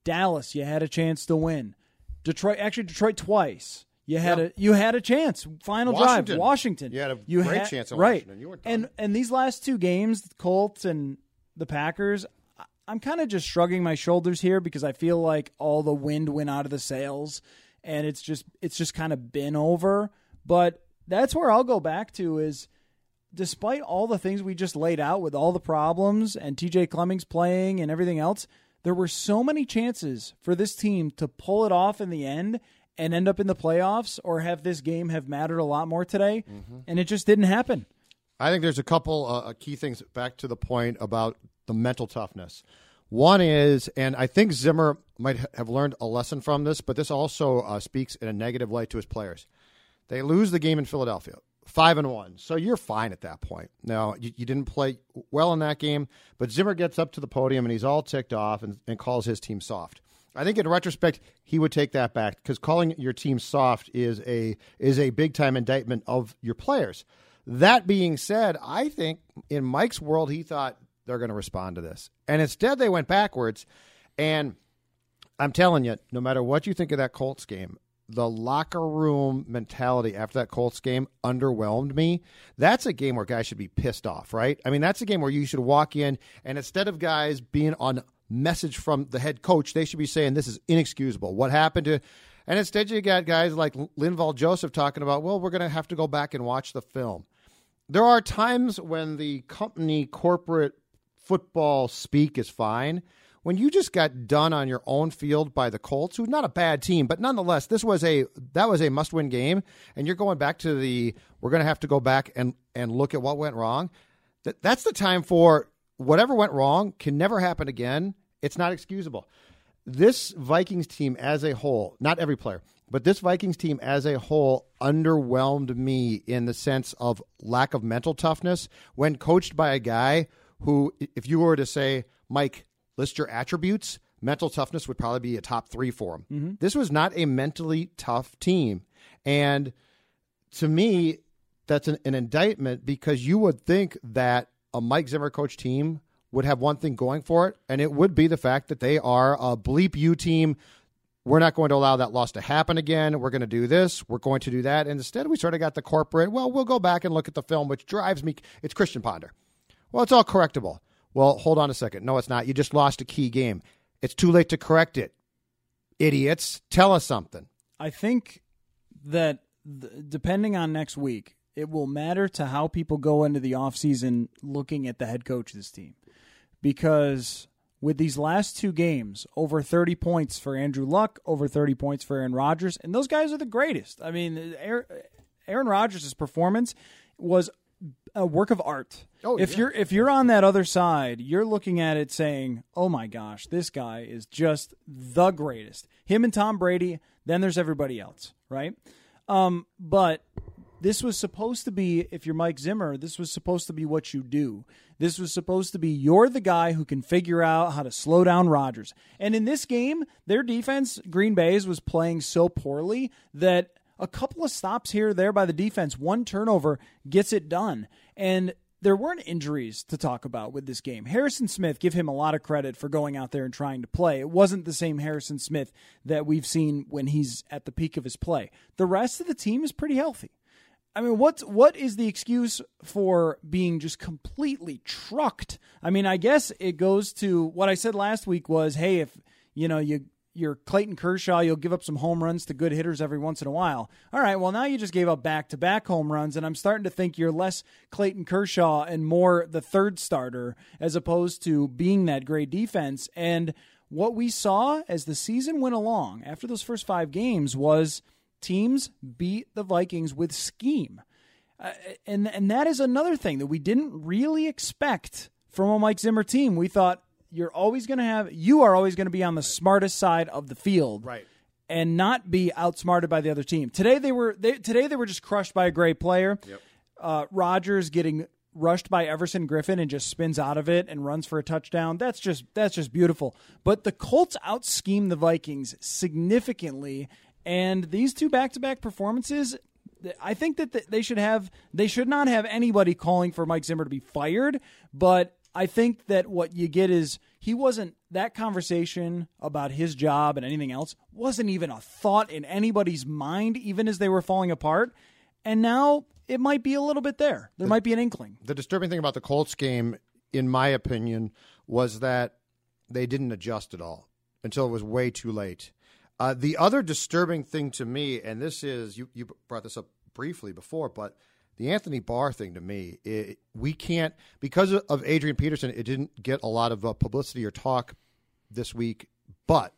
Dallas, you had a chance to win. Detroit, actually Detroit twice. You had Yeah. a you had a chance. Final Washington. drive, Washington. You had a you great had- chance right. Washington. You weren't and and these last two games, the Colts and the Packers, I'm kind of just shrugging my shoulders here because I feel like all the wind went out of the sails, and it's just it's just kind of been over. But that's where I'll go back to is despite all the things we just laid out with all the problems and TJ Clemmings playing and everything else, there were so many chances for this team to pull it off in the end and end up in the playoffs or have this game have mattered a lot more today. And it just didn't happen. I think there's a couple uh, key things back to the point about the mental toughness. One is, and I think Zimmer might ha- have learned a lesson from this, but this also uh, speaks in a negative light to his players. They lose the game in Philadelphia, five and one, so you're fine at that point. Now you, you didn't play well in that game, but Zimmer gets up to the podium and he's all ticked off and, and calls his team soft. I think in retrospect he would take that back because calling your team soft is a is a big time indictment of your players. That being said, I think in Mike's world he thought they're going to respond to this, and instead they went backwards. And I'm telling you, no matter what you think of that Colts game, the locker room mentality after that Colts game underwhelmed me. That's a game where guys should be pissed off, right? I mean, that's a game where you should walk in and instead of guys being on message from the head coach, they should be saying this is inexcusable. What happened to and instead you got guys like Linval Joseph talking about, well, we're going to have to go back and watch the film. There are times when the company corporate football speak is fine when you just got done on your own field by the Colts, who's not a bad team, but nonetheless, this was a that was a must win game, and you're going back to the we're going to have to go back and and look at what went wrong. That that's the time for whatever went wrong can never happen again. It's not excusable. This Vikings team as a whole, not every player, but this Vikings team as a whole underwhelmed me in the sense of lack of mental toughness when coached by a guy who, if you were to say, Mike, list your attributes, mental toughness would probably be a top three for him. Mm-hmm. This was not a mentally tough team. And to me, that's an, an, indictment because you would think that a Mike Zimmer coach team would have one thing going for it, and it would be the fact that they are a bleep you team. We're not going to allow that loss to happen again. We're going to do this. We're going to do that. And instead, we sort of got the corporate, well, we'll go back and look at the film, which drives me. It's Christian Ponder. Well, it's all correctable. Well, hold on a second. No, it's not. You just lost a key game. It's too late to correct it. Idiots, tell us something. I think that th- depending on next week, it will matter to how people go into the offseason looking at the head coach of this team. Because with these last two games, over 30 points for Andrew Luck, over 30 points for Aaron Rodgers, and those guys are the greatest. I mean, Aaron Rodgers' performance was a work of art. Oh, if yeah. you're if you're on that other side, you're looking at it saying, "Oh my gosh, this guy is just the greatest." Him and Tom Brady. Then there's everybody else, right? Um, but this was supposed to be, if you're Mike Zimmer, this was supposed to be what you do. This was supposed to be you're the guy who can figure out how to slow down Rodgers. And in this game, their defense, Green Bay's, was playing so poorly that a couple of stops here there by the defense, one turnover gets it done. And there weren't injuries to talk about with this game. Harrison Smith, give him a lot of credit for going out there and trying to play. It wasn't the same Harrison Smith that we've seen when he's at the peak of his play. The rest of the team is pretty healthy. I mean, what's what is the excuse for being just completely trucked? I mean, I guess it goes to what I said last week was, hey, if you know you you're Clayton Kershaw, you'll give up some home runs to good hitters every once in a while. All right, well, now you just gave up back to back home runs, and I'm starting to think you're less Clayton Kershaw and more the third starter as opposed to being that great defense. And what we saw as the season went along after those first five games was teams beat the Vikings with scheme. Uh, and and that is another thing that we didn't really expect from a Mike Zimmer team. We thought you're always going to have you are always going to be on the smartest side of the field, right? And not be outsmarted by the other team. Today they were they, today they were just crushed by a great player. Yep. Uh, Rodgers getting rushed by Everson Griffen and just spins out of it and runs for a touchdown. That's just that's just beautiful. But the Colts out scheme the Vikings significantly, and these two back to back performances. I think that they should have they should not have anybody calling for Mike Zimmer to be fired, but I think that what you get is he wasn't that conversation about his job and anything else wasn't even a thought in anybody's mind, even as they were falling apart. And now it might be a little bit there. There The- might be an inkling. The disturbing thing about the Colts game, in my opinion, was that they didn't adjust at all until it was way too late. Uh, the other disturbing thing to me, and this is you, you brought this up briefly before, but the Anthony Barr thing to me, it, we can't because of Adrian Peterson. It didn't get a lot of uh, publicity or talk this week, but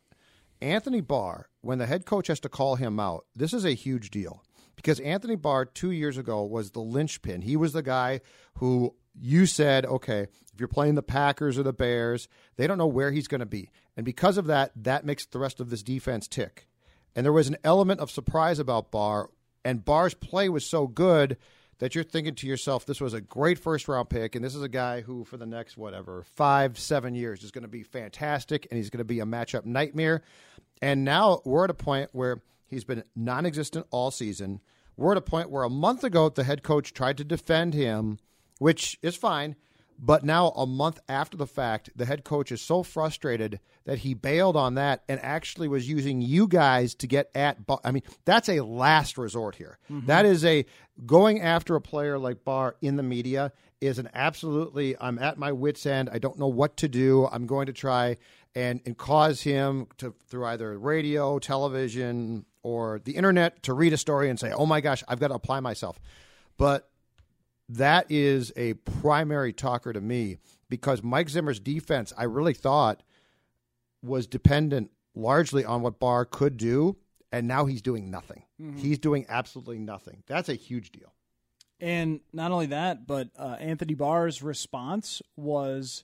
Anthony Barr, when the head coach has to call him out, this is a huge deal because Anthony Barr two years ago was the linchpin. He was the guy who you said, okay, if you're playing the Packers or the Bears, they don't know where he's going to be. And because of that, that makes the rest of this defense tick. And there was an element of surprise about Barr, and Barr's play was so good that you're thinking to yourself, this was a great first round pick, and this is a guy who, for the next whatever five, seven years, is going to be fantastic, and he's going to be a matchup nightmare. And now we're at a point where he's been non existent all season. We're at a point where a month ago, the head coach tried to defend him, which is fine. But now, a month after the fact, the head coach is so frustrated that he bailed on that and actually was using you guys to get at. Barr. I mean, that's a last resort here. Mm-hmm. That is a going after a player like Barr in the media is an absolutely. I'm at my wits' end. I don't know what to do. I'm going to try and and cause him to through either radio, television, or the internet to read a story and say, "Oh my gosh, I've got to apply myself." But that is a primary talker to me because Mike Zimmer's defense, I really thought, was dependent largely on what Barr could do, and now he's doing nothing. Mhm. He's doing absolutely nothing. That's a huge deal. And not only that, but uh, Anthony Barr's response was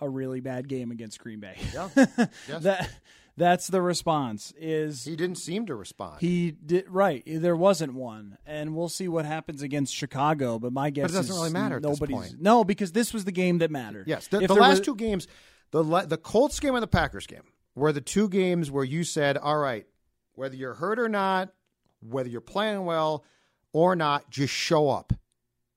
a really bad game against Green Bay. Yeah. Yes. that that's the response. Is he didn't seem to respond? He did right. There wasn't one, and we'll see what happens against Chicago. But my guess But it doesn't is really matter at this nobody's point. no because this was the game that mattered. Yes, the, the last two games, the the Colts game and the Packers game were the two games where you said, "All right, whether you're hurt or not, whether you're playing well or not, just show up."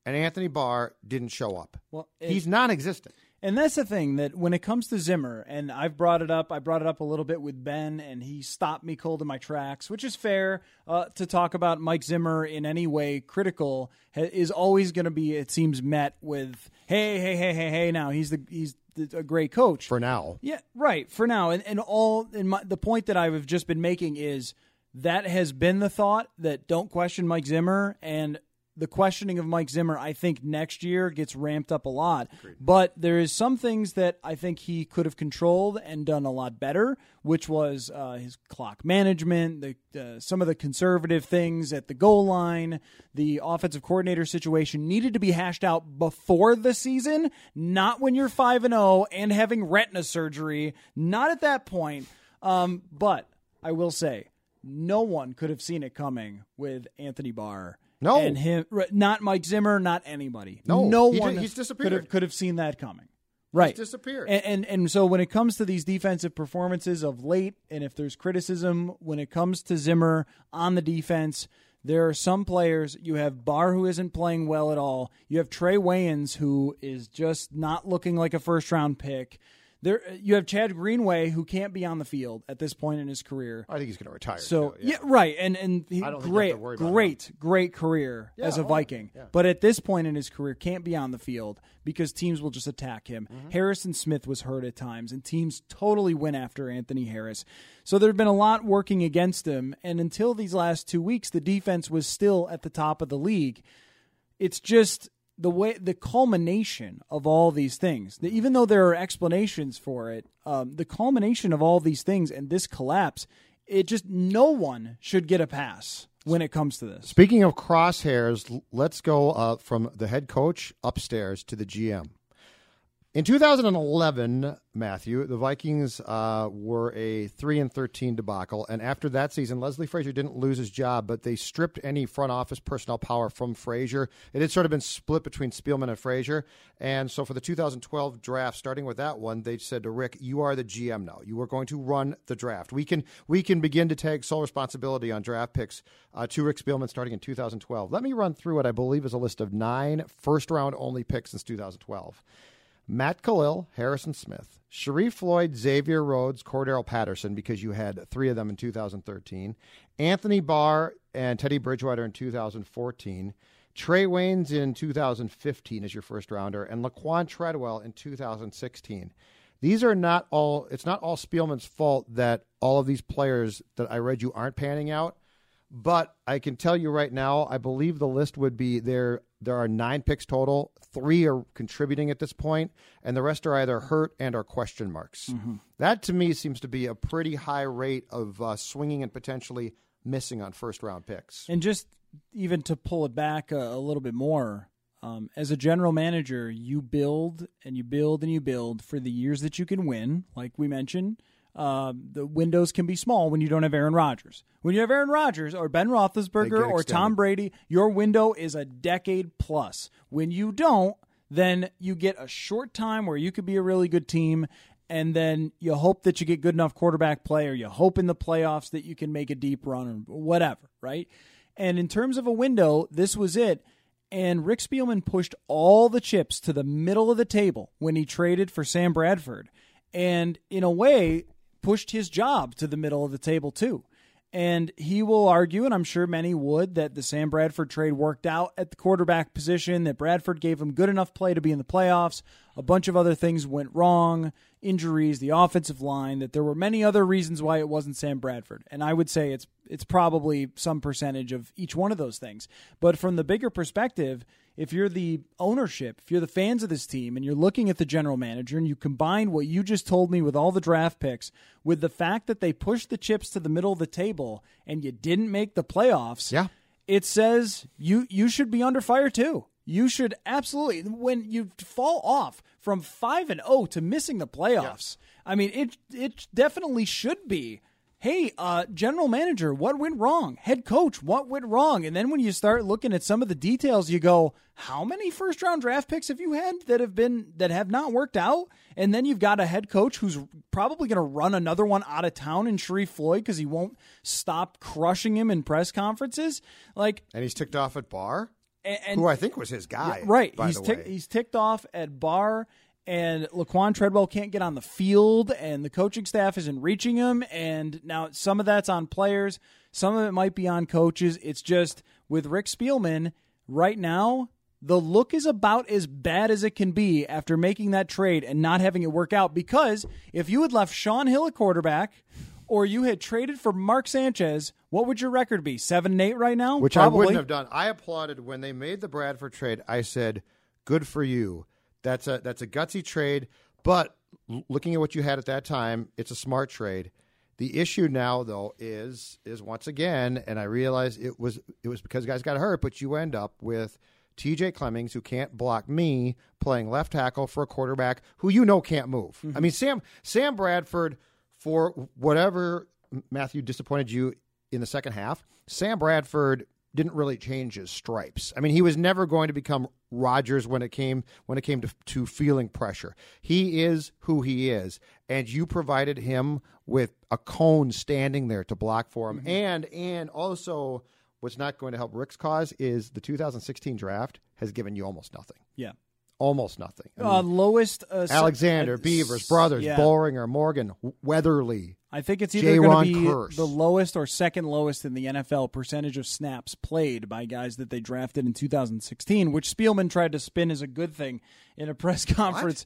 And Anthony Barr didn't show up. Well, it- he's non-existent. And that's the thing that when it comes to Zimmer, and I've brought it up, I brought it up a little bit with Ben, and he stopped me cold in my tracks, which is fair uh, to talk about Mike Zimmer in any way critical ha- is always going to be, it seems, met with, hey, hey, hey, hey, hey. Now he's the he's the, a great coach for now. Yeah, right. For now, and and all and my, the point that I've just been making is that has been the thought that don't question Mike Zimmer and the questioning of Mike Zimmer, I think next year gets ramped up a lot. But there is some things that I think he could have controlled and done a lot better, which was uh, his clock management, the uh, some of the conservative things at the goal line, the offensive coordinator situation needed to be hashed out before the season, not when you're five and zero and having retina surgery. Not at that point. Um, but I will say, no one could have seen it coming with Anthony Barr. No. and him, not Mike Zimmer, not anybody. No, no he one. did- he's disappeared. Could have could have seen that coming. Right, disappeared. And, and and so when it comes to these defensive performances of late, and if there's criticism when it comes to Zimmer on the defense, there are some players. You have Barr who isn't playing well at all. You have Trae Waynes who is just not looking like a first round pick. There, you have Chad Greenway who can't be on the field at this point in his career. I think he's going to retire. So too, yeah. right, and and he, I don't think great, great, great career Yeah, as a oh, Viking. yeah. But at this point in his career, can't be on the field because teams will just attack him. Mm-hmm. Harrison Smith was hurt at times, and teams totally went after Anthony Harris. So there have been a lot working against him, and until these last two weeks, the defense was still at the top of the league. It's just the way the culmination of all these things. Even though there are explanations for it, um, the culmination of all these things and this collapse, it just no one should get a pass when it comes to this. Speaking of crosshairs, let's go uh, from the head coach upstairs to the GM. In 2011, Matthew, the Vikings uh, were a three and thirteen debacle, and after that season, Leslie Frazier didn't lose his job, but they stripped any front office personnel power from Frazier. It had sort of been split between Spielman and Frazier, and so for the 2012 draft, starting with that one, they said to Rick, "You are the GM now. You are going to run the draft. We can we can begin to take sole responsibility on draft picks uh, to Rick Spielman starting in 2012." Let me run through what I believe is a list of nine first round only picks since 2012. Matt Kalil, Harrison Smith, Sharrif Floyd, Xavier Rhodes, Cordarrelle Patterson, because you had three of them in 2013, Anthony Barr and Teddy Bridgewater in 2014, Trae Waynes in 2015 as your first rounder, and Laquon Treadwell in 2016. These are not all, it's not all Spielman's fault that all of these players that I read you aren't panning out. But I can tell you right now, I believe the list would be there. There are nine picks total. Three are contributing at this point, and the rest are either hurt and are question marks. That to me seems to be a pretty high rate of uh, swinging and potentially missing on first round picks. And just even to pull it back a, a little bit more, um, as a general manager, you build and you build and you build for the years that you can win, like we mentioned. Um, the windows can be small when you don't have Aaron Rodgers. When you have Aaron Rodgers or Ben Roethlisberger or Tom. Brady, your window is a decade plus. When you don't, then you get a short time where you could be a really good team, and then you hope that you get good enough quarterback play, or you hope in the playoffs that you can make a deep run, or whatever, right? And in terms of a window, this was it. And Rick Spielman pushed all the chips to the middle of the table when he traded for Sam Bradford. And in a way, pushed his job to the middle of the table, too. And he will argue, and I'm sure many would, that the Sam Bradford trade worked out at the quarterback position, that Bradford gave him good enough play to be in the playoffs. A bunch of other things went wrong injuries, the offensive line, that there were many other reasons why it wasn't Sam Bradford. And I would say it's it's probably some percentage of each one of those things. But from the bigger perspective, if you're the ownership, if you're the fans of this team and you're looking at the general manager and you combine what you just told me with all the draft picks with the fact that they pushed the chips to the middle of the table and you didn't make the playoffs, Yeah. it says you you should be under fire too. You should absolutely when you fall off from 5 and 0 to missing the playoffs. I mean, it it definitely should be hey, uh, general manager, what went wrong? Head coach, what went wrong? And then when you start looking at some of the details, you go, how many first round draft picks have you had that have been that have not worked out? And then you've got a head coach who's probably going to run another one out of town in Sharrif Floyd because he won't stop crushing him in press conferences. Like, And he's ticked off at Barr, and, and who I think was his guy. right. By he's the tick- way. he's ticked off at Barr, and Laquon Treadwell can't get on the field, and the coaching staff isn't reaching him. And now some of that's on players, some of it might be on coaches. It's just with Rick Spielman right now. The look is about as bad as it can be after making that trade and not having it work out. Because if you had left Shaun Hill at quarterback, or you had traded for Mark Sanchez, what would your record be? Seven and eight right now, which I wouldn't have done. I applauded when they made the Bradford trade. I said, "Good for you. That's a that's a gutsy trade." But looking at what you had at that time, it's a smart trade. The issue now, though, is is once again, and I realize it was it was because guys got hurt, but you end up with T.J. Clemmings, who can't block me, playing left tackle for a quarterback who you know can't move. I mm-hmm. mean, Sam Sam Bradford, for whatever Matthew disappointed you in the second half, Sam Bradford didn't really change his stripes. I mean, he was never going to become Rodgers when it came when it came to, to feeling pressure. He is who he is, and you provided him with a cone standing there to block for him, mm-hmm. and and also what's not going to help Rick's cause is the 2016 draft has given you almost nothing, yeah. Almost nothing. I Uh, lowest uh, Alexander, uh, Beavers, Brothers, yeah. Boehringer, Morgan, Weatherly. I think it's either going to be Kearse. the lowest or second lowest in the NFL percentage of snaps played by guys that they drafted in 2016, which Spielman tried to spin as a good thing in a press conference.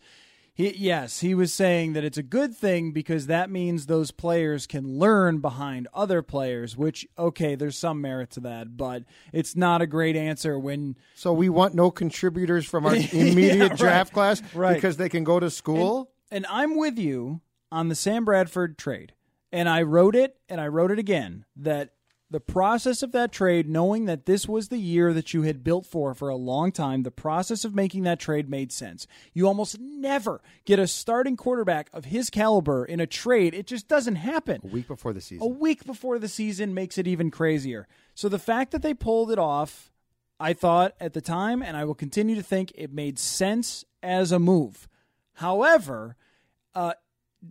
He, yes, he was saying that it's a good thing because that means those players can learn behind other players, which, okay, there's some merit to that, but it's not a great answer when So we want no contributors from our immediate Yeah, right. draft class Right. because they can go to school. and I'm with you on the Sam Bradford trade. And I wrote it and I wrote it again that the process of that trade, knowing that this was the year that you had built for for a long time, the process of making that trade made sense. You almost never get a starting quarterback of his caliber in a trade. It just doesn't happen. a week before the season. A week before the season makes it even crazier. So the fact that they pulled it off, I thought at the time, and I will continue to think it made sense as a move. However, uh,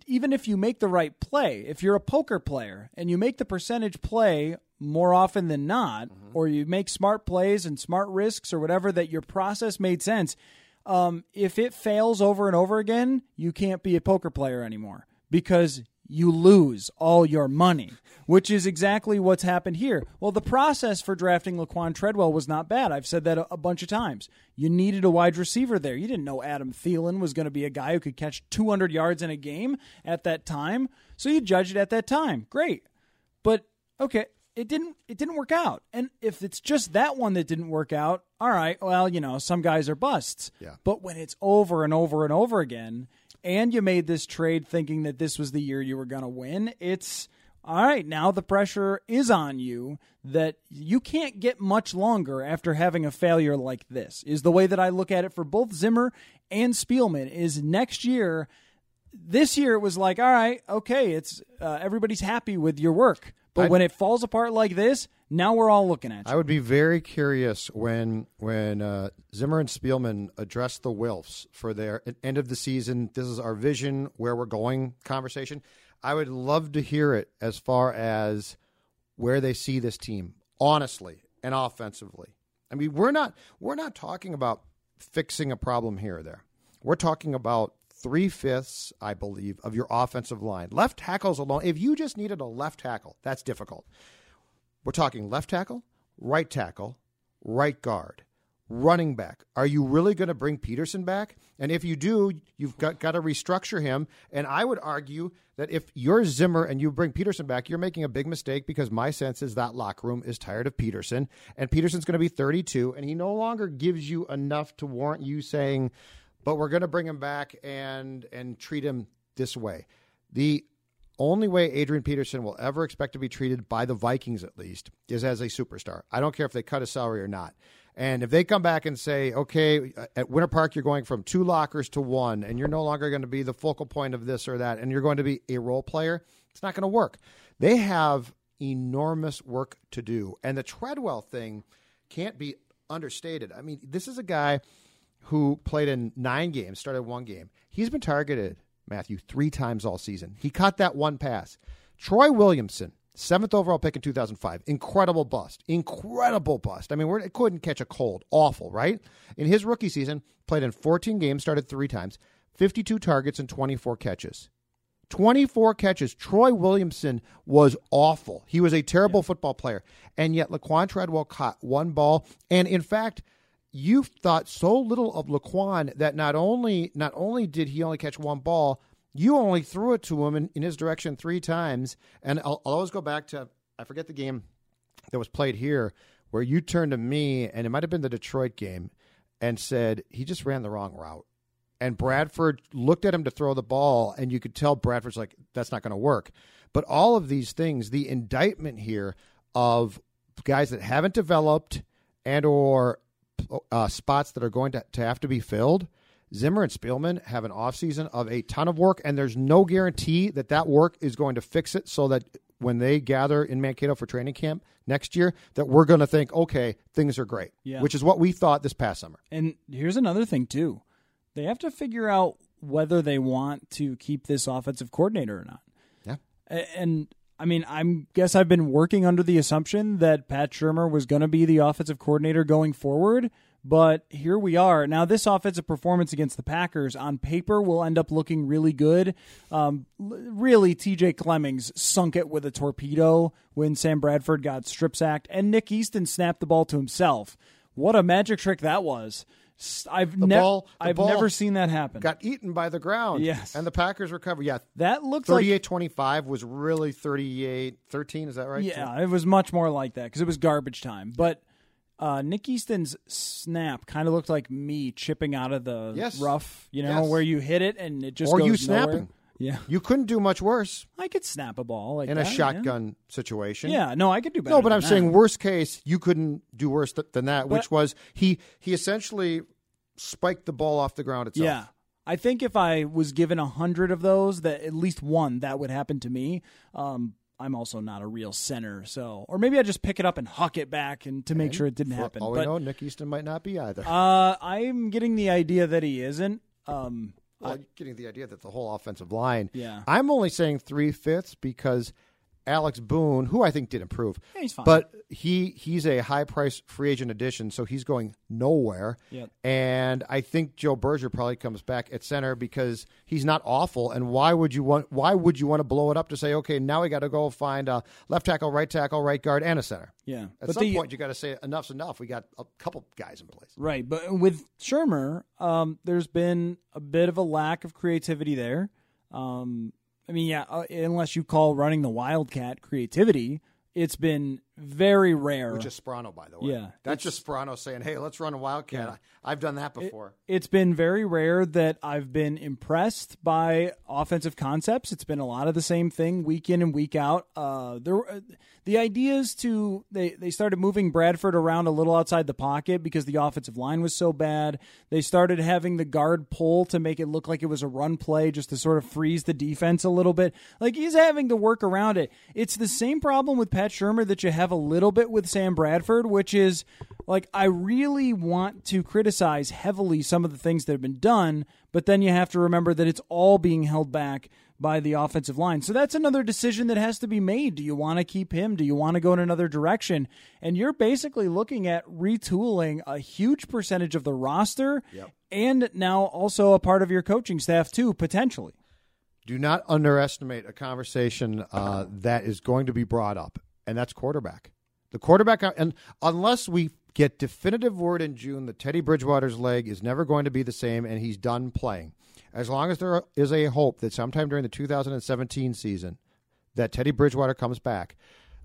even if you make the right play, if you're a poker player and you make the percentage play more often than not, or you make smart plays and smart risks or whatever, that your process made sense. Um, if it fails over and over again, you can't be a poker player anymore because you lose all your money, which is exactly what's happened here. Well, the process for drafting Laquon Treadwell was not bad. I've said that a, a bunch of times. You needed a wide receiver there. You didn't know Adam Thielen was going to be a guy who could catch 200 yards in a game at that time, so you judged it at that time. Great, but okay, it didn't. It didn't work out. And if it's just that one that didn't work out, all right. Well, you know, some guys are busts. Yeah. But when it's over and over and over again, and you made this trade thinking that this was the year you were going to win, it's all right. Now the pressure is on you that you can't get much longer after having a failure like this. Is the way that I look at it for both Zimmer and Spielman. Is next year this year it was like, all right, okay, it's uh, everybody's happy with your work. But I'd- when it falls apart like this, now we're all looking at you. I would be very curious when when uh, Zimmer and Spielman address the Wilfs for their end of the season. This is our vision, where we're going conversation. I would love to hear it as far as where they see this team, honestly and offensively. I mean, we're not we're not talking about fixing a problem here or there. We're talking about three fifths, I believe, of your offensive line. Left tackles alone. If you just needed a left tackle, that's difficult. We're talking left tackle, right tackle, right guard, running back. Are you really going to bring Peterson back? And if you do, you've got, got to restructure him. And I would argue that if you're Zimmer and you bring Peterson back, you're making a big mistake because my sense is that locker room is tired of Peterson. And Peterson's going to be 32, and he no longer gives you enough to warrant you saying, but we're going to bring him back and and treat him this way. The only way Adrian Peterson will ever expect to be treated by the Vikings, at least, is as a superstar. I don't care if they cut his salary or not. And if they come back and say, okay, uh, at Winter Park, you're going from two lockers to one, and you're no longer going to be the focal point of this or that, and you're going to be a role player, it's not going to work. They have enormous work to do. And the Treadwell thing can't be understated. I mean, this is a guy who played in nine games, started one game. He's been targeted, Matthew, three times all season. He caught that one pass. Troy Williamson, seventh overall pick in 2005. Incredible bust. Incredible bust. I mean, it couldn't catch a cold. Awful, right? In his rookie season, played in 14 games, started three times, 52 targets and 24 catches. 24 catches. Troy Williamson was awful. He was a terrible football player. And yet Laquon Treadwell caught one ball. And in fact, you've thought so little of Laquon that not only not only did he only catch one ball, you only threw it to him in, in his direction three times. And I'll, I'll always go back to I forget the game that was played here where you turned to me, and it might have been the Detroit game, and said he just ran the wrong route. And Bradford looked at him to throw the ball, and you could tell Bradford's like, that's not going to work. But all of these things, the indictment here of guys that haven't developed and or uh, spots that are going to, to have to be filled, Zimmer and Spielman have an offseason of a ton of work, and there's no guarantee that that work is going to fix it so that when they gather in Mankato for training camp next year, that we're going to think, okay, things are great, Yeah. which is what we thought this past summer. And here's another thing too. They have to figure out whether they want to keep this offensive coordinator or not. Yeah. And I mean, I'm guess I've been working under the assumption that Pat Shurmur was going to be the offensive coordinator going forward, but here we are. Now, this offensive performance against the Packers on paper will end up looking really good. Um, really, TJ Clemmings sunk it with a torpedo when Sam Bradford got strip sacked, and Nick Easton snapped the ball to himself. What a magic trick that was! I've The nev- ball- the I've ball never seen that happen. Got eaten by the ground. Yes. And the Packers recovered. Yeah. that looked like 38 25 was really 38 13. Is that right? Yeah, it was much more like that because it was garbage time. But uh, Nick Easton's snap kind of looked like me chipping out of the Yes. rough, you know, Yes. where you hit it and it just Or goes you nowhere. snapping. Yeah, You couldn't do much worse I could snap a ball like in that, a yeah. shotgun situation. Yeah, no, I could do better. No, but I'm that. saying worst case, you couldn't do worse th- than that, But- which was he he essentially spiked the ball off the ground itself. Yeah. I think if I was given a hundred of those, that at least one that would happen to me. Um, I'm also not a real center, so or maybe I just pick it up and huck it back and to make sure it didn't happen. all we but know, Nick Easton might not be either. uh, I'm getting the idea that he isn't. Um, well, you're getting the idea that the whole offensive line. Yeah. I'm only saying three fifths because Alex Boone, who I think did improve, Yeah, he's fine. but he he's a high price free agent addition, so he's going nowhere. Yep. And I think Joe Berger probably comes back at center because he's not awful. And why would you want why would you want to blow it up to say, okay, now we got to go find a left tackle, right tackle, right guard, and a center? yeah, At but some the, point, you got to say enough's enough. We got a couple guys in place. Right, but with Shurmur, um, there's been a bit of a lack of creativity there. Um, I mean, yeah, uh, unless you call running the Wildcat creativity, it's been very rare. Which is Sparano, by the way. Yeah, That's just Sparano saying, hey, let's run a Wildcat. Yeah. I, have done that before. It's been very rare that I've been impressed by offensive concepts. It's been a lot of the same thing week in and week out. Uh, there, were- the ideas to they they started moving Bradford around a little outside the pocket because the offensive line was so bad. They started having the guard pull to make it look like it was a run play, just to sort of freeze the defense a little bit. Like he's having to work around it. It's the same problem with Pat Shurmur that you have a little bit with Sam Bradford, which is like I really want to criticize heavily some of the things that have been done, but then you have to remember that it's all being held back by the offensive line. So that's another decision that has to be made. Do you want to keep him? Do you want to go in another direction? And you're basically looking at retooling a huge percentage of the roster and now also a part of your coaching staff too, potentially. Do not underestimate a conversation uh, that is going to be brought up, and that's quarterback. The quarterback, uh, and unless we get definitive word in June that Teddy Bridgewater's leg is never going to be the same and he's done playing, as long as there is a hope that sometime during the 2017 season that Teddy Bridgewater comes back,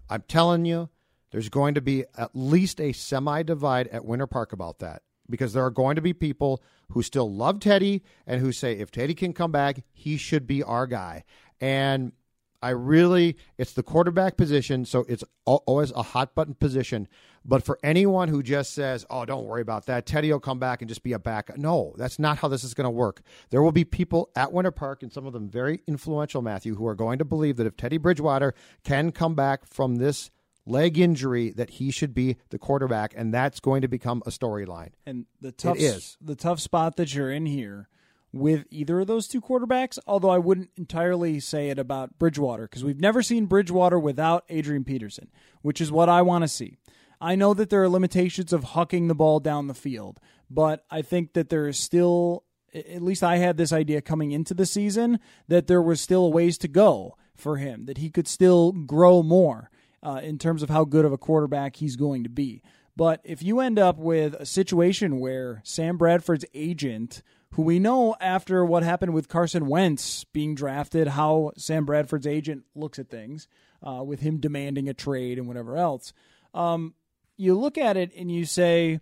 I'm telling you, there's going to be at least a semi divide at Winter Park about that because there are going to be people who still love Teddy and who say if Teddy can come back, he should be our guy. And I really, it's the quarterback position, so it's always a hot button position. But for anyone who just says, "Oh, don't worry about that," Teddy will come back and just be a backup. No, that's not how this is going to work. There will be people at Winter Park, and some of them very influential, Matthew, who are going to believe that if Teddy Bridgewater can come back from this leg injury, that he should be the quarterback, and that's going to become a storyline. And the tough It is. the tough spot that you're in here with either of those two quarterbacks, although I wouldn't entirely say it about Bridgewater because we've never seen Bridgewater without Adrian Peterson, which is what I want to see. I know that there are limitations of hucking the ball down the field, but I think that there is still at least I had this idea coming into the season that there was still a ways to go for him, that he could still grow more uh, in terms of how good of a quarterback he's going to be. But if you end up with a situation where Sam Bradford's agent, who we know after what happened with Carson Wentz being drafted, how Sam Bradford's agent looks at things, uh, with him demanding a trade and whatever else, um, you look at it and you say,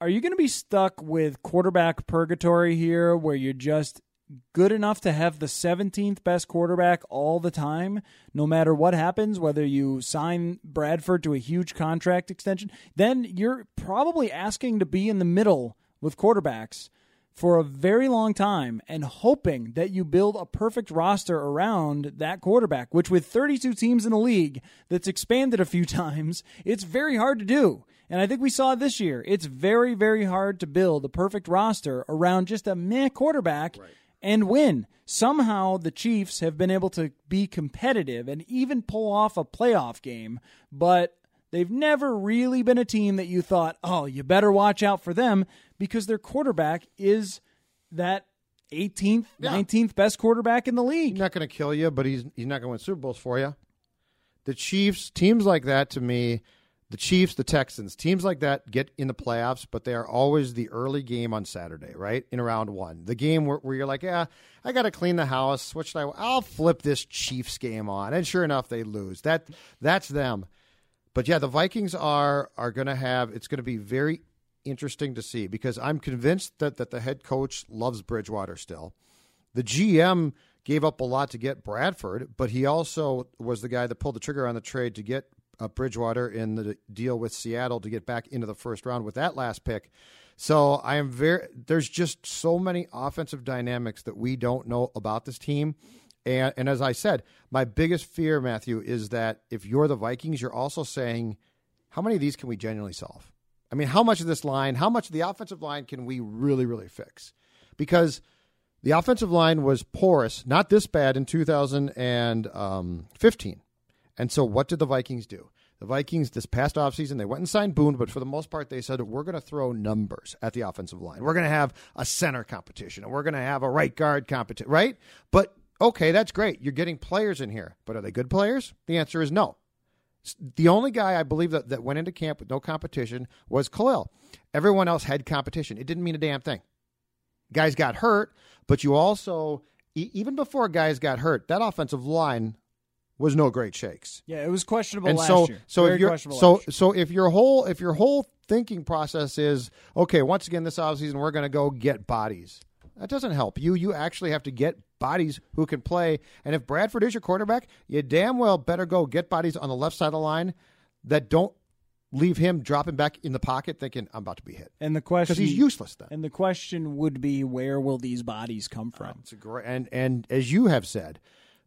are you going to be stuck with quarterback purgatory here where you're just good enough to have the 17th best quarterback all the time, no matter what happens, whether you sign Bradford to a huge contract extension, then you're probably asking to be in the middle with quarterbacks for a very long time and hoping that you build a perfect roster around that quarterback, which with 32 teams in the league that's expanded a few times, it's very hard to do. And I think we saw this year. It's very, very hard to build a perfect roster around just a meh quarterback and win. Somehow the Chiefs have been able to be competitive and even pull off a playoff game, but they've never really been a team that you thought, oh, you better watch out for them because their quarterback is that 18th, 19th best quarterback in the league. He's not going to kill you, but he's he's not going to win Super Bowls for you. The Chiefs, teams like that, to me, the Chiefs, the Texans, teams like that get in the playoffs, but they are always the early game on Saturday, right in round one. The game where, where you're like, yeah, I got to clean the house. What should I? I'll flip this Chiefs game on, and sure enough, they lose. That that's them. But yeah, the Vikings are are going to have. It's going to be very interesting to see because I'm convinced that that the head coach loves Bridgewater still. The GM gave up a lot to get Bradford, but he also was the guy that pulled the trigger on the trade to get uh, Bridgewater in the deal with Seattle to get back into the first round with that last pick. So I am very. There's just so many offensive dynamics that we don't know about this team. And, and as I said, my biggest fear, Matthew, is that if you're the Vikings, you're also saying, how many of these can we genuinely solve? I mean, how much of this line, how much of the offensive line can we really, really fix? Because the offensive line was porous, not this bad in 2015. And so what did the Vikings do? The Vikings this past offseason, they went and signed Boone, but for the most part, they said, we're going to throw numbers at the offensive line. We're going to have a center competition, and we're going to have a right guard competition, right? But okay, that's great. You're getting players in here, but are they good players? The answer is no. The only guy I believe that, that went into camp with no competition was Kalil. Everyone else had competition. It didn't mean a damn thing. Guys got hurt, but you also, e- even before guys got hurt, that offensive line was no great shakes. Yeah, it was questionable and last so, year. so Very if you're questionable so last year. so if your whole if your whole thinking process is okay, once again this offseason we're going to go get bodies. That doesn't help you. You actually have to get bodies who can play. And if Bradford is your quarterback, you damn well better go get bodies on the left side of the line that don't leave him dropping back in the pocket thinking I'm about to be hit. And the question because he's useless then. And the question would be, where will these bodies come from? It's a great and and as you have said,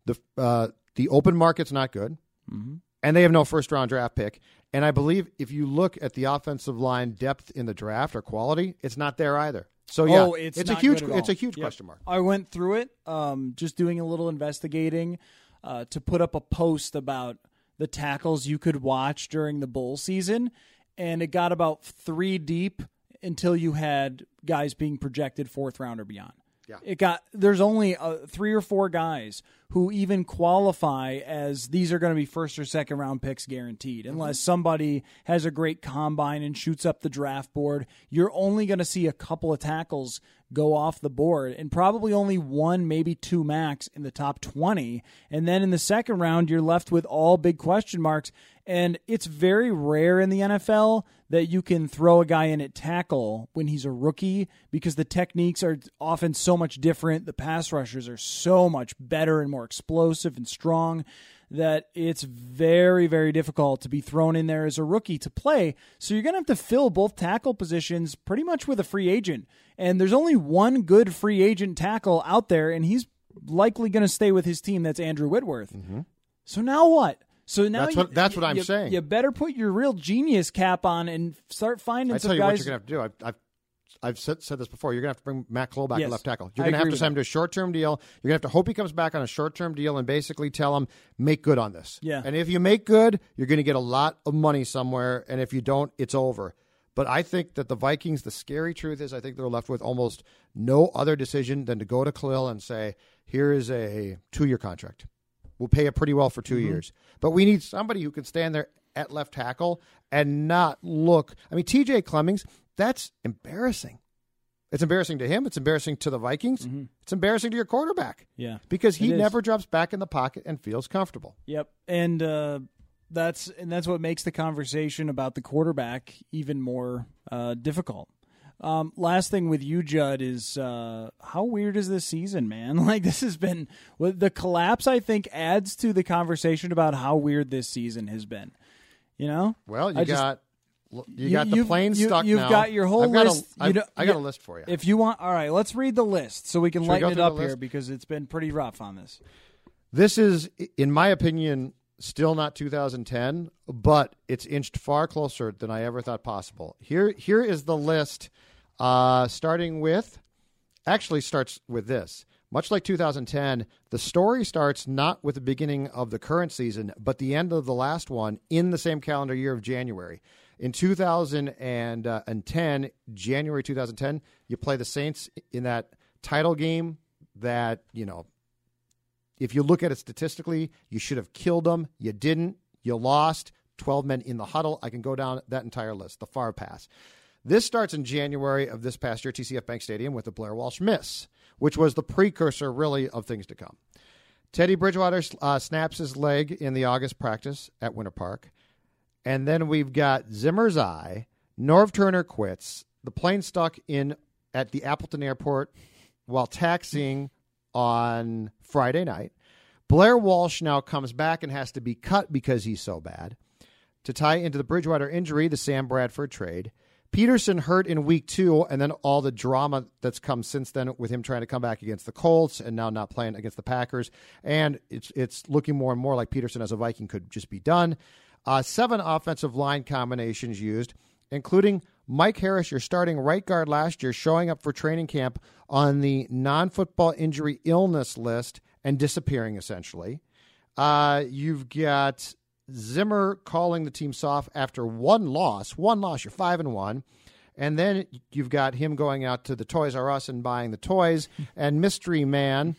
the uh, the open market's not good, Mm-hmm. and they have no first round draft pick. And I believe if you look at the offensive line depth in the draft or quality, it's not there either. So yeah, oh, it's, a not huge it's a huge Yep. question mark. I went through it, um, just doing a little investigating uh, to put up a post about the tackles you could watch during the bowl season, and it got about three deep until you had guys being projected fourth round or beyond. Yeah. It got there's only uh, three or four guys who even qualify as these are going to be first or second round picks guaranteed. Unless somebody has a great combine and shoots up the draft board, you're only going to see a couple of tackles go off the board and probably only one, maybe two max in the top 20. And then in the second round, you're left with all big question marks. And it's very rare in the NFL that you can throw a guy in at tackle when he's a rookie because the techniques are often so much different. The pass rushers are so much better and more explosive and strong that it's very, very difficult to be thrown in there as a rookie to play. So you're going to have to fill both tackle positions pretty much with a free agent. And there's only one good free agent tackle out there, and he's likely going to stay with his team. That's Andrew Whitworth. Mm-hmm. So now what? So now That's you- what- that's what I'm you- saying. You better put your real genius cap on and start finding I some tell you what guys. you're going to have to do. I've, I've I've said, said this before. You're going to have to bring Matt Kalil back Yes, left tackle. You're going to have to sign him to a short term deal. You're going to have to hope he comes back on a short term deal and basically tell him make good on this. Yeah. And if you make good, you're going to get a lot of money somewhere. And if you don't, it's over. But I think that the Vikings, the scary truth is, I think they're left with almost no other decision than to go to Kalil and say, here is a two year contract. We'll pay it pretty well for 2 Mm-hmm. years. But we need somebody who can stand there at left tackle and not look. I mean, TJ Clemmings, that's embarrassing. It's embarrassing to him. It's embarrassing to the Vikings. It's embarrassing to your quarterback Mm-hmm. Yeah. because he never drops back in the pocket and feels comfortable. Yep, and uh, that's and that's what makes the conversation about the quarterback even more uh, difficult. Um, last thing with you, Judd, is uh, how weird is this season, man? Like this has been the collapse. I think adds to the conversation about how weird this season has been. You know, Well, you I got you, got the plane you- stuck You've now. got your whole I've got list. A, you know- I got a list for you. If you want, all right, let's read the list so we can Should we lighten it up here because it's been pretty rough on this. This is, in my opinion, still not 2010, but it's inched far closer than I ever thought possible. Here, here is the list, uh, starting with, actually starts with this. Much like 2010, the story starts not with the beginning of the current season, but the end of the last one in the same calendar year of January. In 2010, January 2010, you play the Saints in that title game that, you know, if you look at it statistically, you should have killed them. You didn't. You lost. 12 men in the huddle. I can go down that entire list, the far pass. This starts in January of this past year, TCF Bank Stadium, with the Blair Walsh miss, which was the precursor, really, of things to come. Teddy Bridgewater uh, snaps his leg in the August practice at Winter Park. And then we've got Zimmer's eye. Norv Turner quits. The plane stuck in at the Appleton Airport while taxiing on Friday night. Blair Walsh now comes back and has to be cut because he's so bad. To tie into the Bridgewater injury, the Sam Bradford trade. Peterson hurt in week two, and then all the drama that's come since then with him trying to come back against the Colts and now not playing against the Packers. And it's it's looking more and more like Peterson as a Viking could just be done. Uh, seven offensive line combinations used, including Mike Harris, your starting right guard last year, showing up for training camp on the non football injury illness list and disappearing essentially. Uh, you've got Zimmer calling the team soft after one loss. One loss, you're five and one. And then you've got him going out to the Toys R Us and buying the toys, and Mystery Man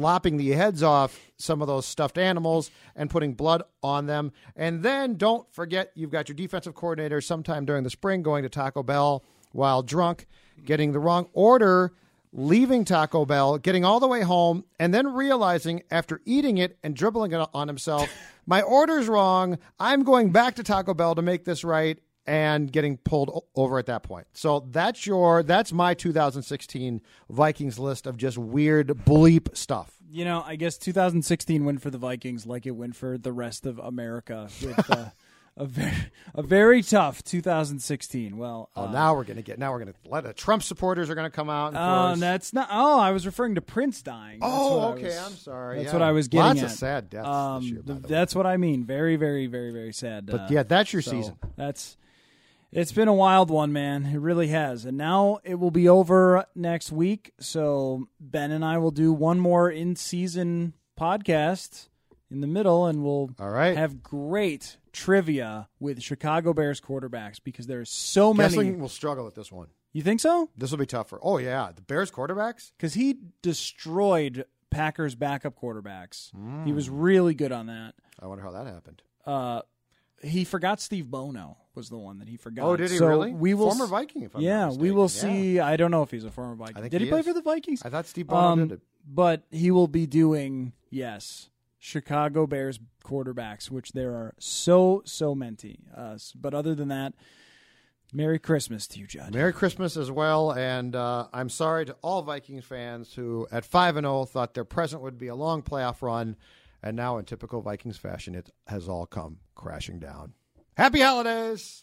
lopping the heads off some of those stuffed animals and putting blood on them. And then don't forget you've got your defensive coordinator sometime during the spring going to Taco Bell while drunk, getting the wrong order leaving Taco Bell, getting all the way home, and then realizing after eating it and dribbling it on himself, my order's wrong. I'm going back to Taco Bell to make this right and getting pulled o- over at that point. So that's your that's my 2016 Vikings list of just weird bleep stuff. You know, I guess 2016 went for the Vikings like it went for the rest of America with uh, a very a very tough 2016. Well, Oh, uh, now we're gonna get now we're gonna let uh, Trump supporters are gonna come out. Oh, that's not. Oh, I was referring to Prince dying. That's Oh, okay, was- I'm sorry, That's yeah. what I was getting Lots at. of sad deaths this Um, year, th- the that's what I mean. Very, very, very, very sad. But uh, yeah, that's your so season. That's. It's been a wild one, man. It really has. And now it will be over next week. So Ben and I will do one more in-season podcast in the middle, and we'll All right. have great trivia with Chicago Bears quarterbacks because there's so many. Goessling will struggle at this one. You think so? This will be tougher. Oh yeah, the Bears quarterbacks. because he destroyed Packers backup quarterbacks. He was really good on that. I wonder how that happened. Uh, he forgot Steve Bono was the one that he forgot. Oh, did he So really? We will Former Viking, if I'm not yeah, we will mistaken. see. I don't know if he's a former Viking. I think did he, he play is. for the Vikings? I thought Steve Bono Um, did it. But he will be doing yes, Chicago Bears quarterbacks, which there are so so many. Uh, but other than that, Merry Christmas to you, Judd. Merry Christmas as well, and uh, I'm sorry to all Vikings fans who, at five and zero, thought their present would be a long playoff run, and now, in typical Vikings fashion, it has all come crashing down. Happy holidays!